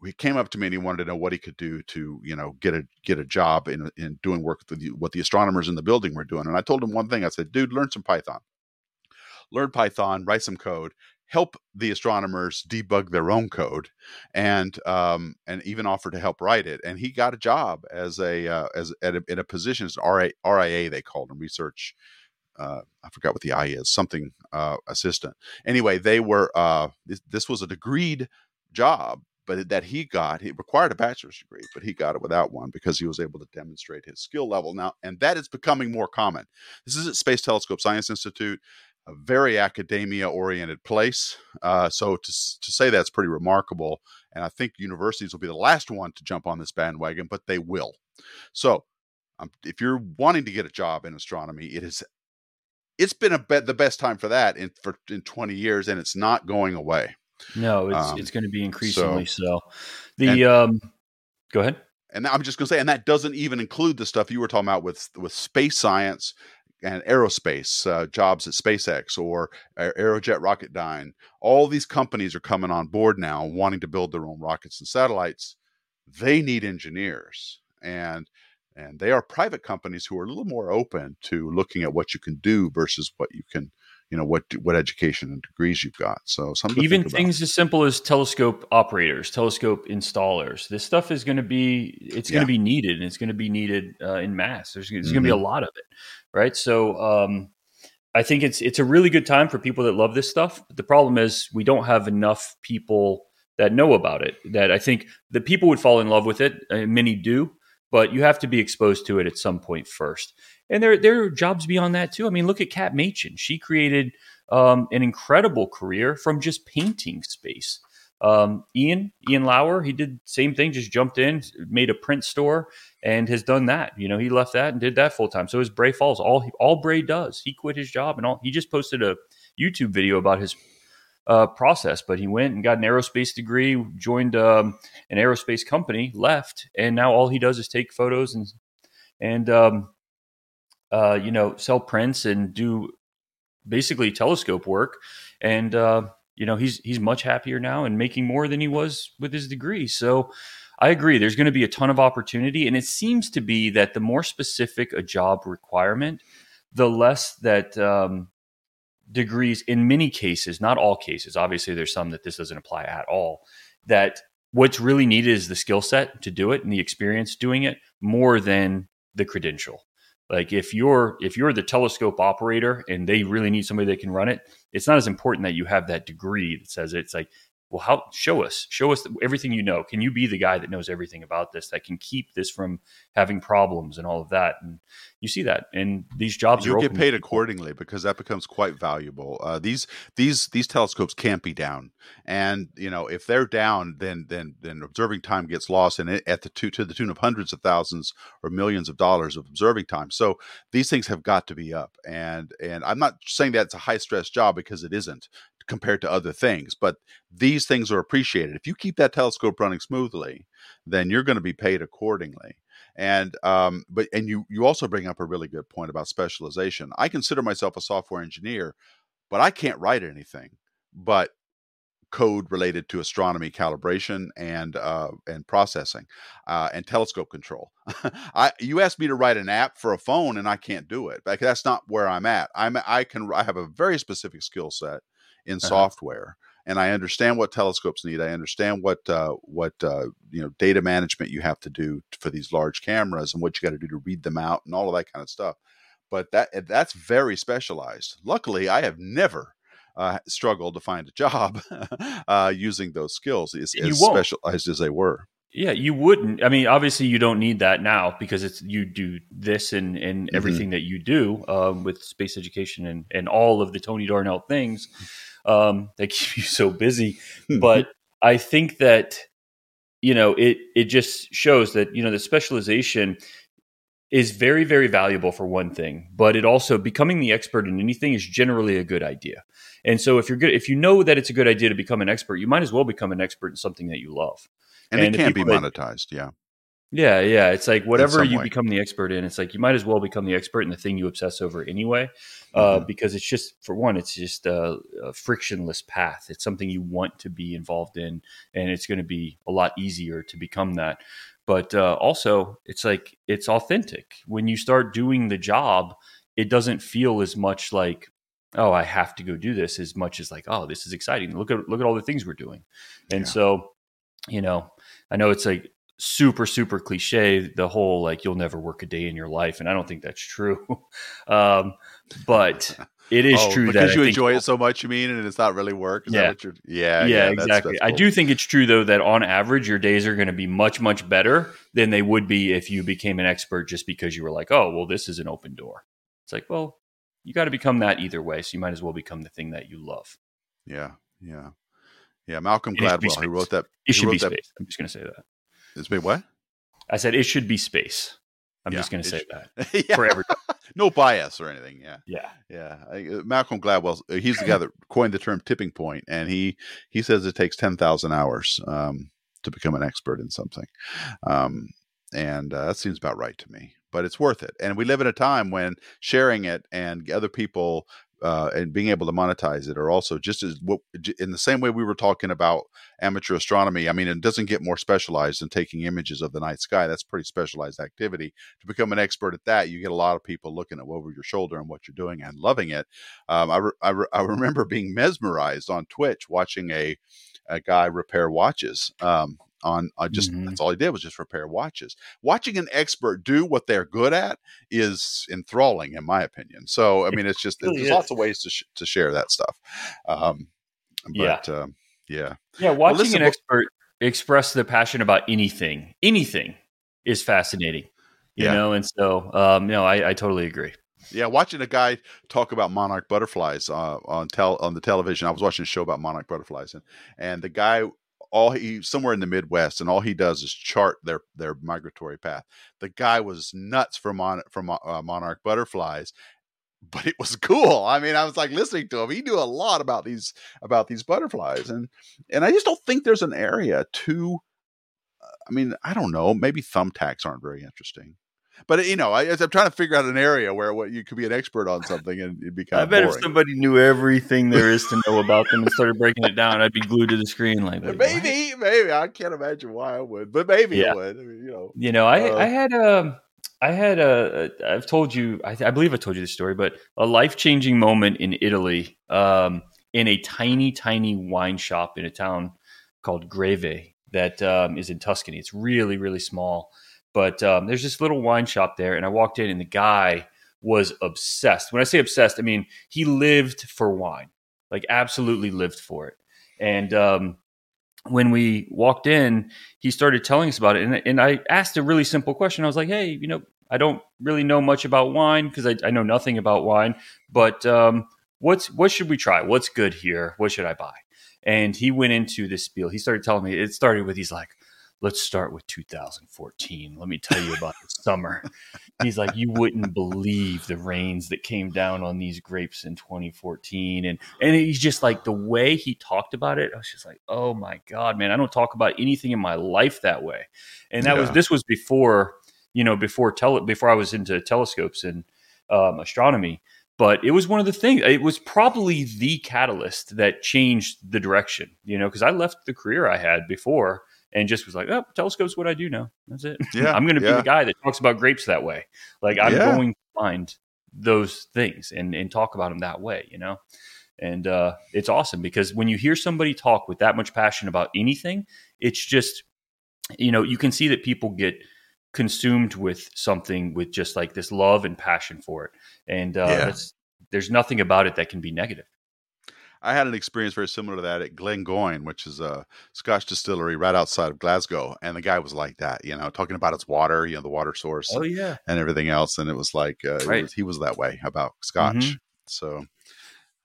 he came up to me and he wanted to know what he could do to you know get a get a job in in doing work with the, what the astronomers in the building were doing and i told him one thing i said dude learn some python learn python write some code help the astronomers debug their own code and um, and even offer to help write it and he got a job as a uh, as at a, in a position as RIA, RIA they called him research uh, I forgot what the I is, something uh, assistant. Anyway, they were. Uh, this, this was a degreed job, but that he got, he required a bachelor's degree, but he got it without one because he was able to demonstrate his skill level. Now, and that is becoming more common. This is at Space Telescope Science Institute, a very academia oriented place. Uh, so to, to say that's pretty remarkable. And I think universities will be the last one to jump on this bandwagon, but they will. So um, if you're wanting to get a job in astronomy, it is it's been a bet the best time for that in for in 20 years and it's not going away
no, it's um, it's going to be increasingly so. so. The and, um, go ahead.
And I'm just going to say, and that doesn't even include the stuff you were talking about with with space science and aerospace uh, jobs at SpaceX or Aerojet Rocketdyne. All these companies are coming on board now, wanting to build their own rockets and satellites. They need engineers, and and they are private companies who are a little more open to looking at what you can do versus what you can you know what what education and degrees you've got. So some
even things as simple as telescope operators, telescope installers. This stuff is going to be it's going to be needed, and it's going to be needed uh, in mass. There's, there's mm-hmm. going to be a mm-hmm. lot of it, right? So um, I think it's it's a really good time for people that love this stuff. But the problem is we don't have enough people that know about it. That I think the people would fall in love with it. Uh, many do, but you have to be exposed to it at some point first. And there, there are jobs beyond that too. I mean, look at Kat Machin. She created um, an incredible career from just painting space. Um, Ian, Ian Lauer, he did same thing, just jumped in, made a print store, and has done that. You know, he left that and did that full time. So is Bray Falls. All all Bray does, he quit his job and all. He just posted a YouTube video about his uh, process, but he went and got an aerospace degree, joined um, an aerospace company, left, and now all he does is take photos and and um, uh, you know, sell prints and do basically telescope work. And uh, you know, he's he's much happier now and making more than he was with his degree. So I agree. There's going to be a ton of opportunity, and it seems to be that the more specific a job requirement, the less that um, degrees, in many cases, not all cases, obviously there's some that this doesn't apply at all. That what's really needed is the skill set to do it and the experience doing it more than the credential. Like if you're if you're the telescope operator and they really need somebody that can run it, it's not as important that you have that degree that says it. it's like well how show us show us everything you know. Can you be the guy that knows everything about this that can keep this from having problems and all of that? And you see that and these jobs
you get paid accordingly because that becomes quite valuable. Uh, these these these telescopes can't be down. And you know if they're down then then then observing time gets lost and it, at the to, to the tune of hundreds of thousands or millions of dollars of observing time. So these things have got to be up. And and i'm not saying that it's a high stress job because it isn't compared to other things. But these things are appreciated. If you keep that telescope running smoothly, then you're going to be paid accordingly. And um, but and you you also bring up a really good point about specialization. I consider myself a software engineer, but I can't write anything but code related to astronomy calibration and uh, and processing uh, and telescope control. I you asked me to write an app for a phone and I can't do it. Like that's not where I'm at. I'm I can I have a very specific skill set in uh-huh. software and I understand what telescopes need. I understand what uh, what uh, you know data management you have to do for these large cameras and what you got to do to read them out and all of that kind of stuff. But that that's very specialized. Luckily, I have never uh, struggled to find a job uh, using those skills as, as specialized as they were.
Yeah, you wouldn't. I mean, obviously, you don't need that now because it's you do this and and mm-hmm. everything that you do um, with space education and and all of the Tony Darnell things um, that keep you so busy. but I think that you know it it just shows that you know the specialization is very very valuable for one thing but it also becoming the expert in anything is generally a good idea. And so if you're good if you know that it's a good idea to become an expert you might as well become an expert in something that you love.
And, and it can be monetized yeah
yeah, yeah. It's like whatever you way. become the expert in, it's like you might as well become the expert in the thing you obsess over anyway, uh, mm-hmm. because it's just for one, it's just a, a, frictionless path. It's something you want to be involved in, and it's going to be a lot easier to become that. But uh, also, it's like it's authentic when you start doing the job. It doesn't feel as much like oh, I have to go do this as much as like oh, this is exciting. Look at look at all the things we're doing, and yeah. so you know, I know it's like super super cliche the whole like you'll never work a day in your life and i don't think that's true um, but it is oh, true
because
that
you enjoy it so much you mean and it's not really work? Is
yeah.
yeah
yeah, yeah exactly. that's, that's cool. i do think it's true though that on average your days are going to be much much better than they would be if you became an expert just because you were like oh well this is an open door. It's like well you got to become that either way so you might as well become the thing that you love.
Yeah yeah yeah malcolm gladwell who wrote that
it should be space i'm just going to say that
it's been what?
I said it should be space. I'm yeah, just going to say should. that yeah. for everybody.
no bias or anything. Yeah,
yeah,
yeah. I, uh, Malcolm Gladwell. Uh, he's the guy that coined the term tipping point, and he he says it takes ten thousand hours um, to become an expert in something, um, and uh, that seems about right to me. But it's worth it, and we live in a time when sharing it and other people uh, and being able to monetize it are also just as in the same way we were talking about amateur astronomy. I mean, it doesn't get more specialized than taking images of the night sky. That's pretty specialized activity. To become an expert at that, you get a lot of people looking at over your shoulder and what you're doing and loving it. Um, I, re- I, re- I remember being mesmerized on Twitch watching a a guy repair watches. Um, on uh, just mm-hmm. that's all he did was just repair watches. Watching an expert do what they're good at is enthralling, in my opinion. So I mean, it's just really there's is. lots of ways to sh- to share that stuff. Um, but yeah, uh, yeah,
yeah. Watching well, listen, an expert express their passion about anything, anything, is fascinating. You yeah. know, and so um, no, I, I totally agree.
Yeah, watching a guy talk about monarch butterflies uh, on tel on the television. I was watching a show about monarch butterflies, and and the guy all he somewhere in the Midwest, and all he does is chart their their migratory path. The guy was nuts for mon for uh, monarch butterflies, but it was cool. I mean, I was like listening to him. He knew a lot about these about these butterflies, and and I just don't think there's an area to. I mean, I don't know. Maybe thumbtacks aren't very interesting. But you know, I, am trying to figure out an area where what you could be an expert on something and it'd be kind I of. I bet
boring. if somebody knew everything there is to know about them and started breaking it down, I'd be glued to the screen. Like that.
maybe, what? maybe I can't imagine why I would, but maybe yeah. I would. I mean, you know,
you know, I uh, I had a. I had a, a I've told you, I, I, believe I told you this story, but a life changing moment in Italy, um, in a tiny, tiny wine shop in a town called Greve that um, is in Tuscany. It's really, really small. But um, there's this little wine shop there, and I walked in, and the guy was obsessed. When I say obsessed, I mean he lived for wine, like absolutely lived for it. And um, when we walked in, he started telling us about it. And, and I asked a really simple question. I was like, hey, you know, I don't really know much about wine because I, I, know nothing about wine, but um, what's what should we try? What's good here? What should I buy? And he went into this spiel. He started telling me, it started with, he's like, let's start with 2014. Let me tell you about the summer. He's like, you wouldn't believe the rains that came down on these grapes in 2014. And and he's just like the way he talked about it, I was just like, oh my God, man, I don't talk about anything in my life that way. And that yeah. was this was before, you know, before tele before I was into telescopes and um, astronomy. But it was one of the things. It was probably the catalyst that changed the direction, you know, because I left the career I had before and just was like, oh, telescope's what I do now. That's it. Yeah, I'm going to be yeah. the guy that talks about grapes that way. Like I'm yeah. going to find those things and and talk about them that way, you know. And uh, it's awesome because when you hear somebody talk with that much passion about anything, it's just you know you can see that people get consumed with something with just like this love and passion for it, and uh, yeah. there's nothing about it that can be negative.
I had an experience very similar to that at Glengoyne, which is a Scotch distillery right outside of Glasgow, and the guy was like that, you know, talking about its water, you know, the water source,
oh yeah,
and everything else, and it was like uh, right. was, he was that way about Scotch. Mm-hmm. So,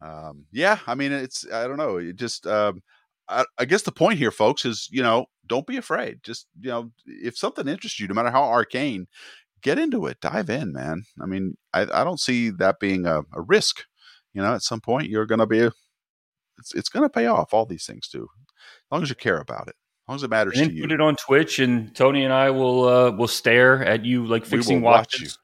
um, yeah, I mean, it's I don't know, it just um, I, I guess the point here, folks, is you know, don't be afraid. Just you know, if something interests you, no matter how arcane, get into it, dive in, man. I mean, I, I don't see that being a, a risk. You know, at some point you're going to be it's it's going to pay off. All these things do, as long as you care about it, as long as it matters
and
to you.
Put it on Twitch, and Tony and I will uh, will stare at you like fixing watches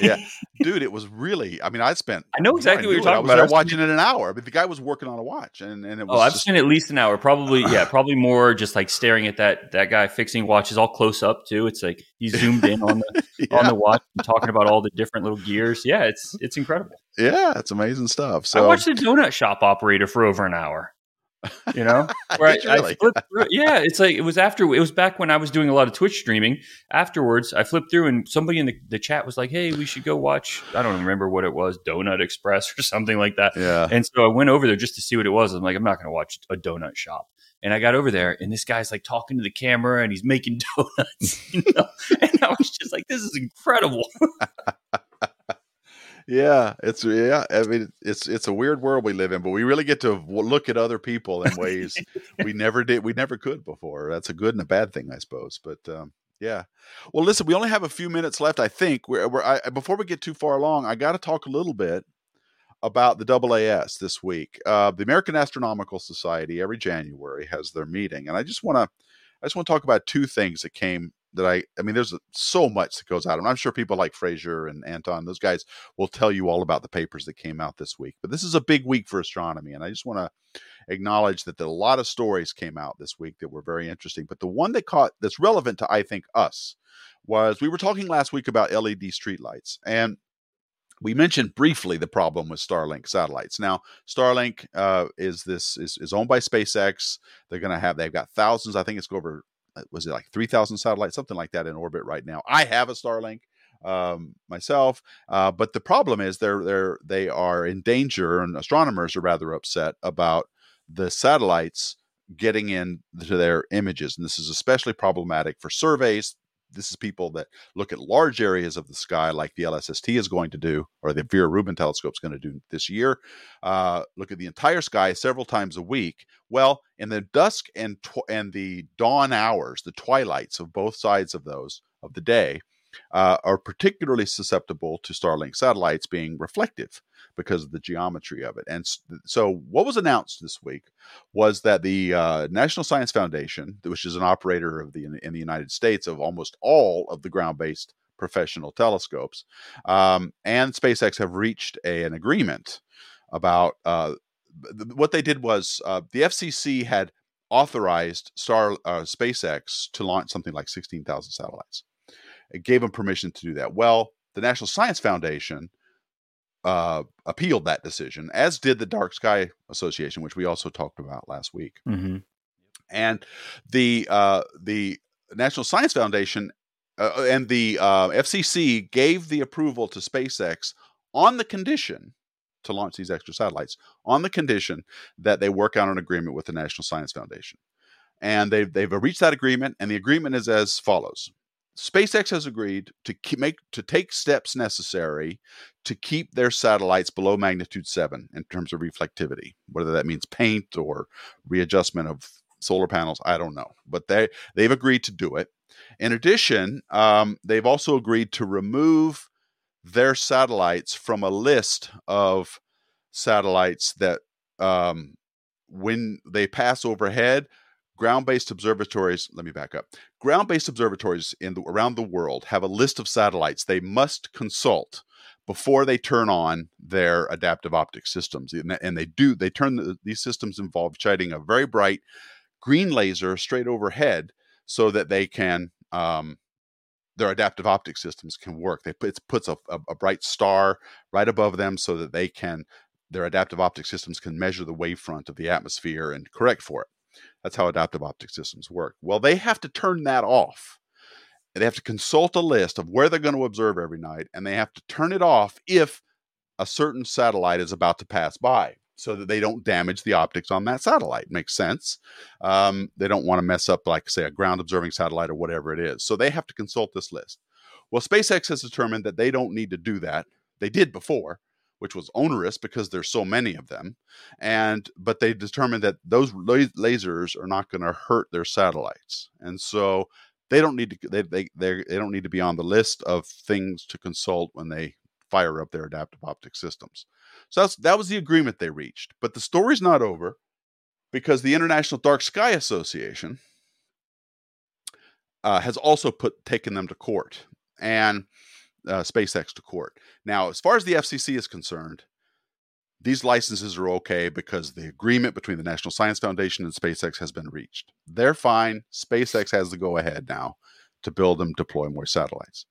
yeah, dude, it was really. I mean, I spent.
I know exactly what you're talking
about. I
was
watching it an hour, but the guy was working on a watch, and and it oh, was.
Oh, I've
just,
spent at least an hour. Probably, yeah, probably more. Just like staring at that that guy fixing watches, all close up too. It's like he's zoomed in on the yeah. on the watch and talking about all the different little gears. Yeah, it's it's incredible.
Yeah, it's amazing stuff. So
I watched the donut shop operator for over an hour you know right really? yeah it's like it was after it was back when i was doing a lot of twitch streaming afterwards i flipped through and somebody in the, the chat was like hey we should go watch i don't remember what it was donut express or something like that
yeah
and so i went over there just to see what it was i'm like i'm not going to watch a donut shop and I got over there, and this guy's like talking to the camera, and he's making donuts, you know. and I was just like, "This is incredible."
Yeah, it's yeah. I mean, it's it's a weird world we live in, but we really get to look at other people in ways we never did, we never could before. That's a good and a bad thing, I suppose. But um, yeah. Well, listen, we only have a few minutes left. I think we're, we're I, before we get too far along, I got to talk a little bit about the AAS this week. Uh, the American Astronomical Society every January has their meeting, and I just want to I just want to talk about two things that came that I, I mean, there's so much that goes out. And I'm sure people like Fraser and Anton, those guys will tell you all about the papers that came out this week. But this is a big week for astronomy. And I just want to acknowledge that a lot of stories came out this week that were very interesting. But the one that caught, that's relevant to, I think, us was we were talking last week about LED streetlights. And we mentioned briefly the problem with Starlink satellites. Now, Starlink uh, is this is, is owned by SpaceX. They're going to have they've got thousands. I think it's over was it like 3,000 satellites, something like that in orbit right now. I have a Starlink um, myself, uh, but the problem is they're they're they are in danger, and astronomers are rather upset about the satellites getting into their images, and this is especially problematic for surveys this is people that look at large areas of the sky, like the LSST is going to do, or the Vera Rubin telescope is going to do this year. Uh, look at the entire sky several times a week. Well, in the dusk and tw- and the dawn hours, the twilights of both sides of those of the day, uh, are particularly susceptible to Starlink satellites being reflective because of the geometry of it. And so, what was announced this week was that the uh, National Science Foundation, which is an operator of the in the United States of almost all of the ground-based professional telescopes, um, and SpaceX have reached a, an agreement about uh, what they did was uh, the FCC had authorized Star uh, SpaceX to launch something like 16,000 satellites. It gave them permission to do that. Well, the National Science Foundation uh, appealed that decision, as did the Dark Sky Association, which we also talked about last week.
Mm-hmm.
And the uh, the National Science Foundation uh, and the uh, FCC gave the approval to SpaceX on the condition to launch these extra satellites, on the condition that they work out an agreement with the National Science Foundation. and they've they've reached that agreement, and the agreement is as follows: SpaceX has agreed to keep, make to take steps necessary to keep their satellites below magnitude seven in terms of reflectivity. Whether that means paint or readjustment of solar panels, I don't know, but they they've agreed to do it. In addition, um, they've also agreed to remove their satellites from a list of satellites that, um, when they pass overhead, ground-based observatories. Let me back up. Ground-based observatories in the, around the world have a list of satellites they must consult before they turn on their adaptive optic systems, and they do. They turn the, these systems involve shining a very bright green laser straight overhead so that they can um, their adaptive optic systems can work. They it puts a, a, a, bright star right above them so that they can their adaptive optic systems can measure the wavefront of the atmosphere and correct for it. That's how adaptive optic systems work. Well, they have to turn that off. They have to consult a list of where they're going to observe every night, and they have to turn it off if a certain satellite is about to pass by so that they don't damage the optics on that satellite. Makes sense. Um, they don't want to mess up, like, say, a ground observing satellite or whatever it is. So they have to consult this list. Well, SpaceX has determined that they don't need to do that. They did before, which was onerous because there's so many of them. And but they determined that those lasers are not going to hurt their satellites, and so they don't need to they they they don't need to be on the list of things to consult when they fire up their adaptive optic systems. So that's, that was the agreement they reached. But the story's not over because the International Dark Sky Association uh, has also put taken them to court and uh, SpaceX to court. Now, as far as the FCC is concerned, these licenses are okay because the agreement between the National Science Foundation and SpaceX has been reached. They're fine. SpaceX has the go ahead now to build and deploy more satellites.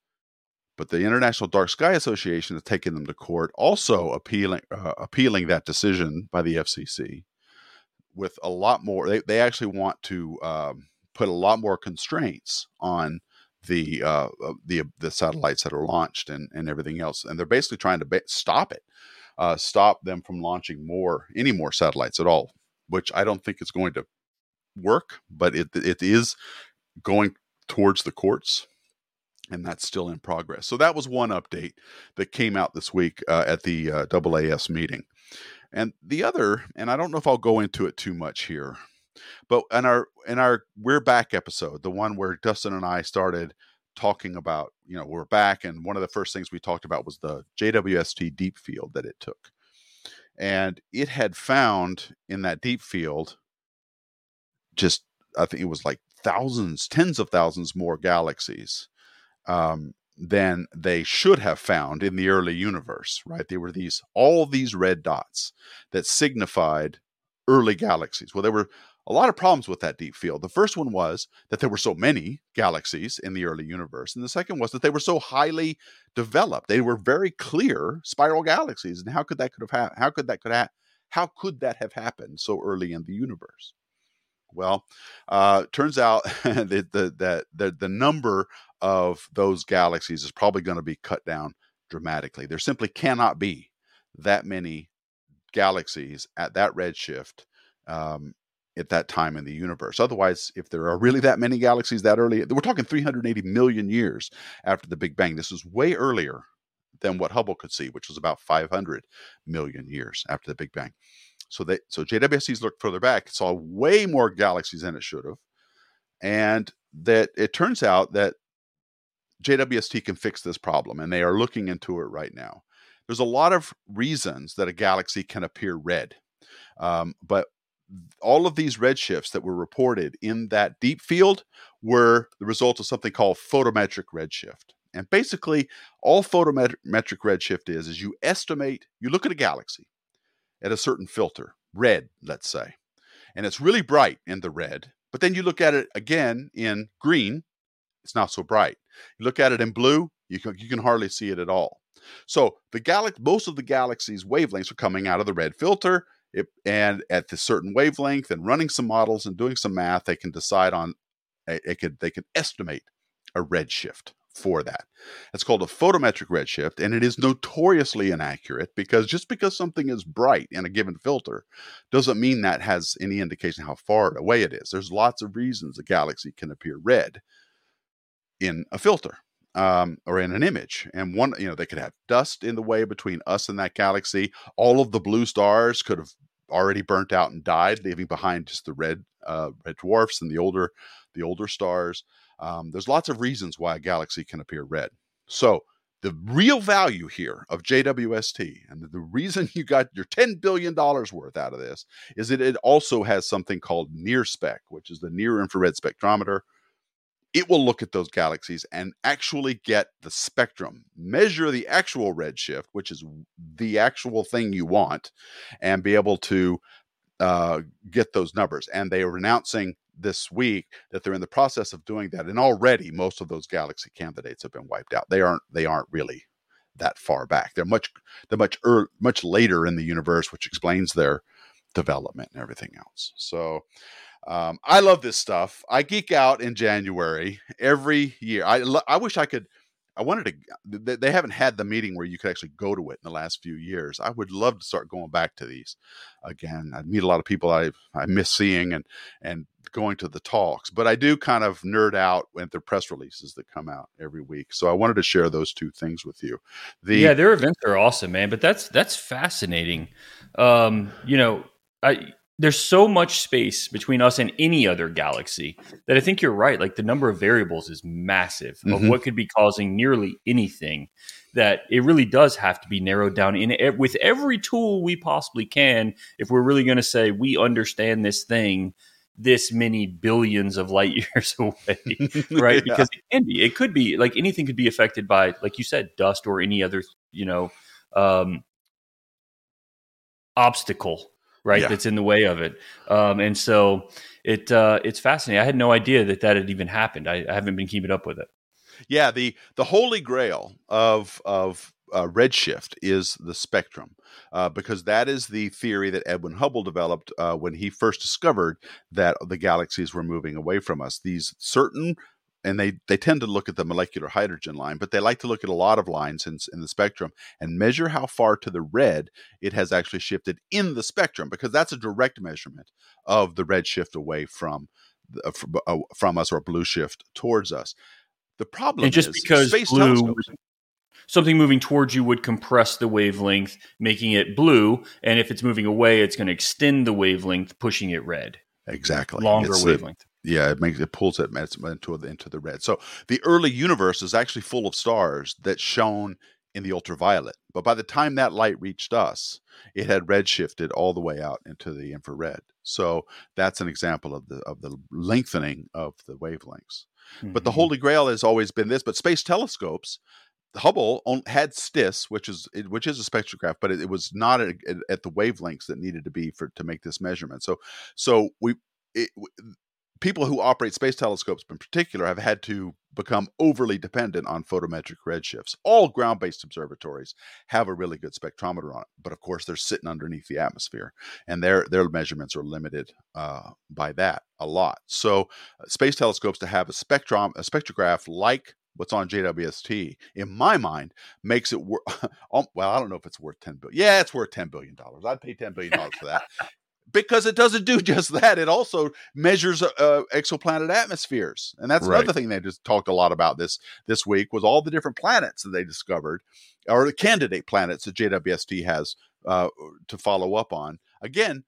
But the International Dark Sky Association has taken them to court, also appealing uh, appealing that decision by the FCC with a lot more. They, they actually want to um, put a lot more constraints on the uh, uh, the the satellites that are launched and, and everything else, and they're basically trying to ba- stop it, uh, stop them from launching more any more satellites at all. Which I don't think is going to work, but it it is going towards the courts and that's still in progress. So that was one update that came out this week uh, at the uh, AAS meeting. And the other, and I don't know if I'll go into it too much here, but in our in our we're back episode, the one where Dustin and I started talking about, you know, we're back, and one of the first things we talked about was the JWST deep field that it took, and it had found in that deep field just I think it was like thousands, tens of thousands more galaxies um, than they should have found in the early universe, right? They were these, all these red dots that signified early galaxies. Well, there were a lot of problems with that deep field. The first one was that there were so many galaxies in the early universe, and the second was that they were so highly developed. They were very clear spiral galaxies, and how could that could have ha- how could that could how could that have happened so early in the universe? Well, uh, turns out that the, the, the, the number of those galaxies is probably going to be cut down dramatically. There simply cannot be that many galaxies at that redshift um, at that time in the universe. Otherwise, if there are really that many galaxies that early, we're talking 380 million years after the Big Bang. This is way earlier than what Hubble could see, which was about 500 million years after the Big Bang. So they so JWST's looked further back, saw way more galaxies than it should have, and that it turns out that JWST can fix this problem, and they are looking into it right now. There's a lot of reasons that a galaxy can appear red, um, but all of these redshifts that were reported in that deep field were the result of something called photometric redshift. And basically, all photometric redshift is is you estimate, you look at a galaxy, at a certain filter, red, let's say, and it's really bright in the red. But then you look at it again in green, it's not so bright. You look at it in blue, you can, you can hardly see it at all. So the galaxy, most of the galaxy's wavelengths are coming out of the red filter, it, and at the certain wavelength, and running some models and doing some math, they can decide on eh, it could they can estimate a redshift for that. It's called a photometric redshift, and it is notoriously inaccurate because just because something is bright in a given filter doesn't mean that has any indication how far away it is. There's lots of reasons a galaxy can appear red in a filter um, or in an image. And one, you know, they could have dust in the way between us and that galaxy. All of the blue stars could have already burnt out and died, leaving behind just the red uh, red dwarfs and the older the older stars. Um, there's lots of reasons why a galaxy can appear red. So the real value here of JWST and the reason you got your $10 billion worth out of this is that it also has something called NIRSpec, which is the near infrared spectrometer. It will look at those galaxies and actually get the spectrum, measure the actual redshift, which is the actual thing you want, and be able to uh, get those numbers. And they are announcing this week that they're in the process of doing that and already most of those galaxy candidates have been wiped out. They aren't they aren't really that far back. They're much they're much er, much later in the universe which explains their development and everything else. So um, i love this stuff i geek out in january every year i i wish i could I wanted to. They haven't had the meeting where you could actually go to it in the last few years. I would love to start going back to these again. I meet a lot of people I I miss seeing and and going to the talks, but I do kind of nerd out with the press releases that come out every week. So I wanted to share those two things with you.
The, yeah, their events are awesome, man. But that's that's fascinating. Um, you know, I there's so much space between us and any other galaxy that I think you're right. Like the number of variables is massive of mm-hmm. what could be causing nearly anything. That it really does have to be narrowed down in with every tool we possibly can. If we're really going to say we understand this thing this many billions of light years away, right? yeah. Because it can be, it could be like anything could be affected by, like you said, dust or any other, you know, um, obstacle right yeah. that's in the way of it. Um, and so it uh, it's fascinating. I had no idea that that had even happened. I, I, haven't been keeping up with it.
Yeah the the holy grail of of uh, redshift is the spectrum uh, because that is the theory that edwin hubble developed uh, when he first discovered that the galaxies were moving away from us. These certain and they they tend to look at the molecular hydrogen line, but they like to look at a lot of lines in, in the spectrum and measure how far to the red it has actually shifted in the spectrum, because that's a direct measurement of the red shift away from uh, from, uh, from us or blue shift towards us. The problem
and just
is
because space blue. Something moving towards you would compress the wavelength, making it blue, and if it's moving away, it's going to extend the wavelength, pushing it red.
Exactly,
longer it's wavelength
yeah, it makes it pulls it into the, into the red. So the early universe is actually full of stars that shone in the ultraviolet. But by the time that light reached us, it had redshifted all the way out into the infrared. So that's an example of the of the lengthening of the wavelengths. Mm-hmm. But the mm-hmm. holy grail has always been this. But space telescopes, Hubble had STIS, which is which is a spectrograph, but it, it was not at, at, the wavelengths that needed to be for to make this measurement. So so we it, people who operate space telescopes in particular have had to become overly dependent on photometric redshifts. All ground based observatories have a really good spectrometer on it, but of course they're sitting underneath the atmosphere and their, their measurements are limited uh, by that a lot. So, uh, space telescopes to have a spectrum, a spectrograph like what's on JWST, in my mind, makes it worth. well, I don't know if it's worth ten billion. Yeah, it's worth ten billion dollars. I'd pay ten billion dollars for that because it doesn't do just that. It also measures uh, exoplanet atmospheres, and that's right. another thing they just talked a lot about this this week was all the different planets that they discovered, or the candidate planets that JWST has uh, to follow up on. Again,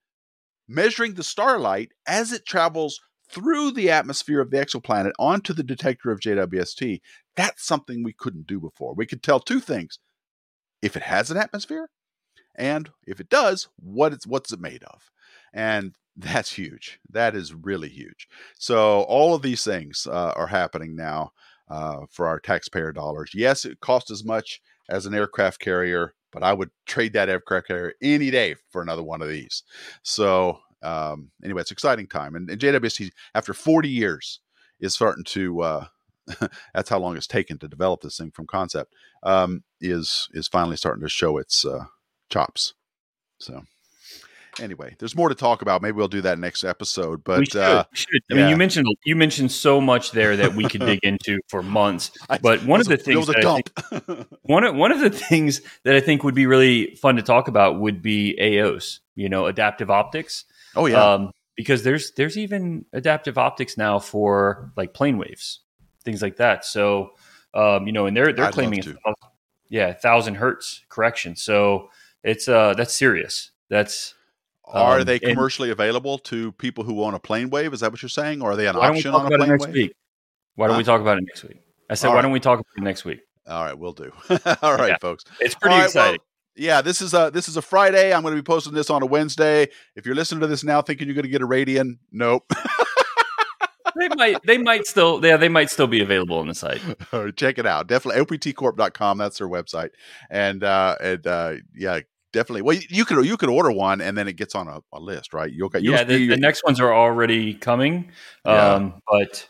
measuring the starlight as it travels through the atmosphere of the exoplanet onto the detector of JWST. That's something we couldn't do before. We could tell two things: if it has an atmosphere, and if it does, what it's what's it made of? And that's huge. That is really huge. So all of these things uh, are happening now uh, for our taxpayer dollars. Yes, it costs as much as an aircraft carrier, but I would trade that aircraft carrier any day for another one of these. So um, anyway, it's exciting time. And, and after 40 years, is starting to. Uh, that's how long it's taken to develop this thing from concept. Um, is is finally starting to show its uh, chops. So anyway, there's more to talk about. Maybe we'll do that next episode. But
we should.
Uh,
we should. I mean, you mentioned you mentioned so much there that we could dig into for months. But one of the things that I think, one of one of the things that I think would be really fun to talk about would be AOs. You know, adaptive optics.
Oh yeah. Um,
because there's there's even adaptive optics now for like PlaneWaves, things like that. So um, you know, and they're they're I'd claiming yeah, thousand hertz correction. So it's uh that's serious. That's
are um, they commercially available to people who own a PlaneWave? Is that what you're saying? Or are they an option on a plane
next
wave?
Week? Why don't huh? we talk about it next week? I said, All why right. don't we talk about it next week?
All right, we'll do. All right, yeah. folks.
It's pretty exciting. Well,
yeah, this is a this is a Friday. I'm going to be posting this on a Wednesday. If you're listening to this now, thinking you're going to get a Radian, nope.
they might they might still yeah they might still be available on the site.
check it out. Definitely optcorp.com. That's their website. And uh and uh yeah, definitely. Well, you could you could order one and then it gets on a, a list, right?
You'll get yeah. The, the, next ones are already coming, yeah. um, but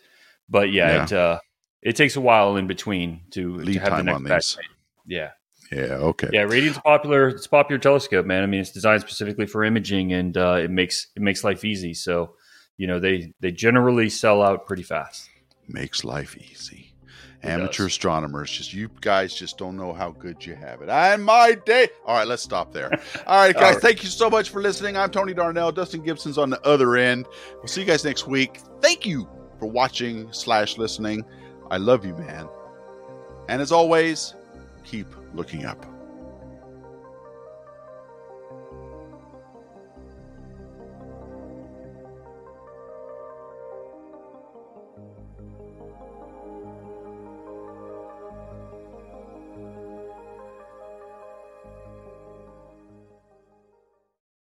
but yeah, yeah. it uh, it takes a while in between to,
Lead
to have the
next on these.
Yeah.
Yeah. Okay.
Yeah, Radian's a popular. It's a popular telescope, man. I mean, it's designed specifically for imaging, and uh, it makes it makes life easy. So, you know, they they generally sell out pretty fast.
Makes life easy. Amateur does. astronomers, just you guys just don't know how good you have it. And my day. All right, let's stop there. All right, guys, All right. thank you so much for listening. I'm Tony Darnell. Dustin Gibson's on the other end. We'll see you guys next week. Thank you for watching slash listening. I love you, man. And as always, keep looking up.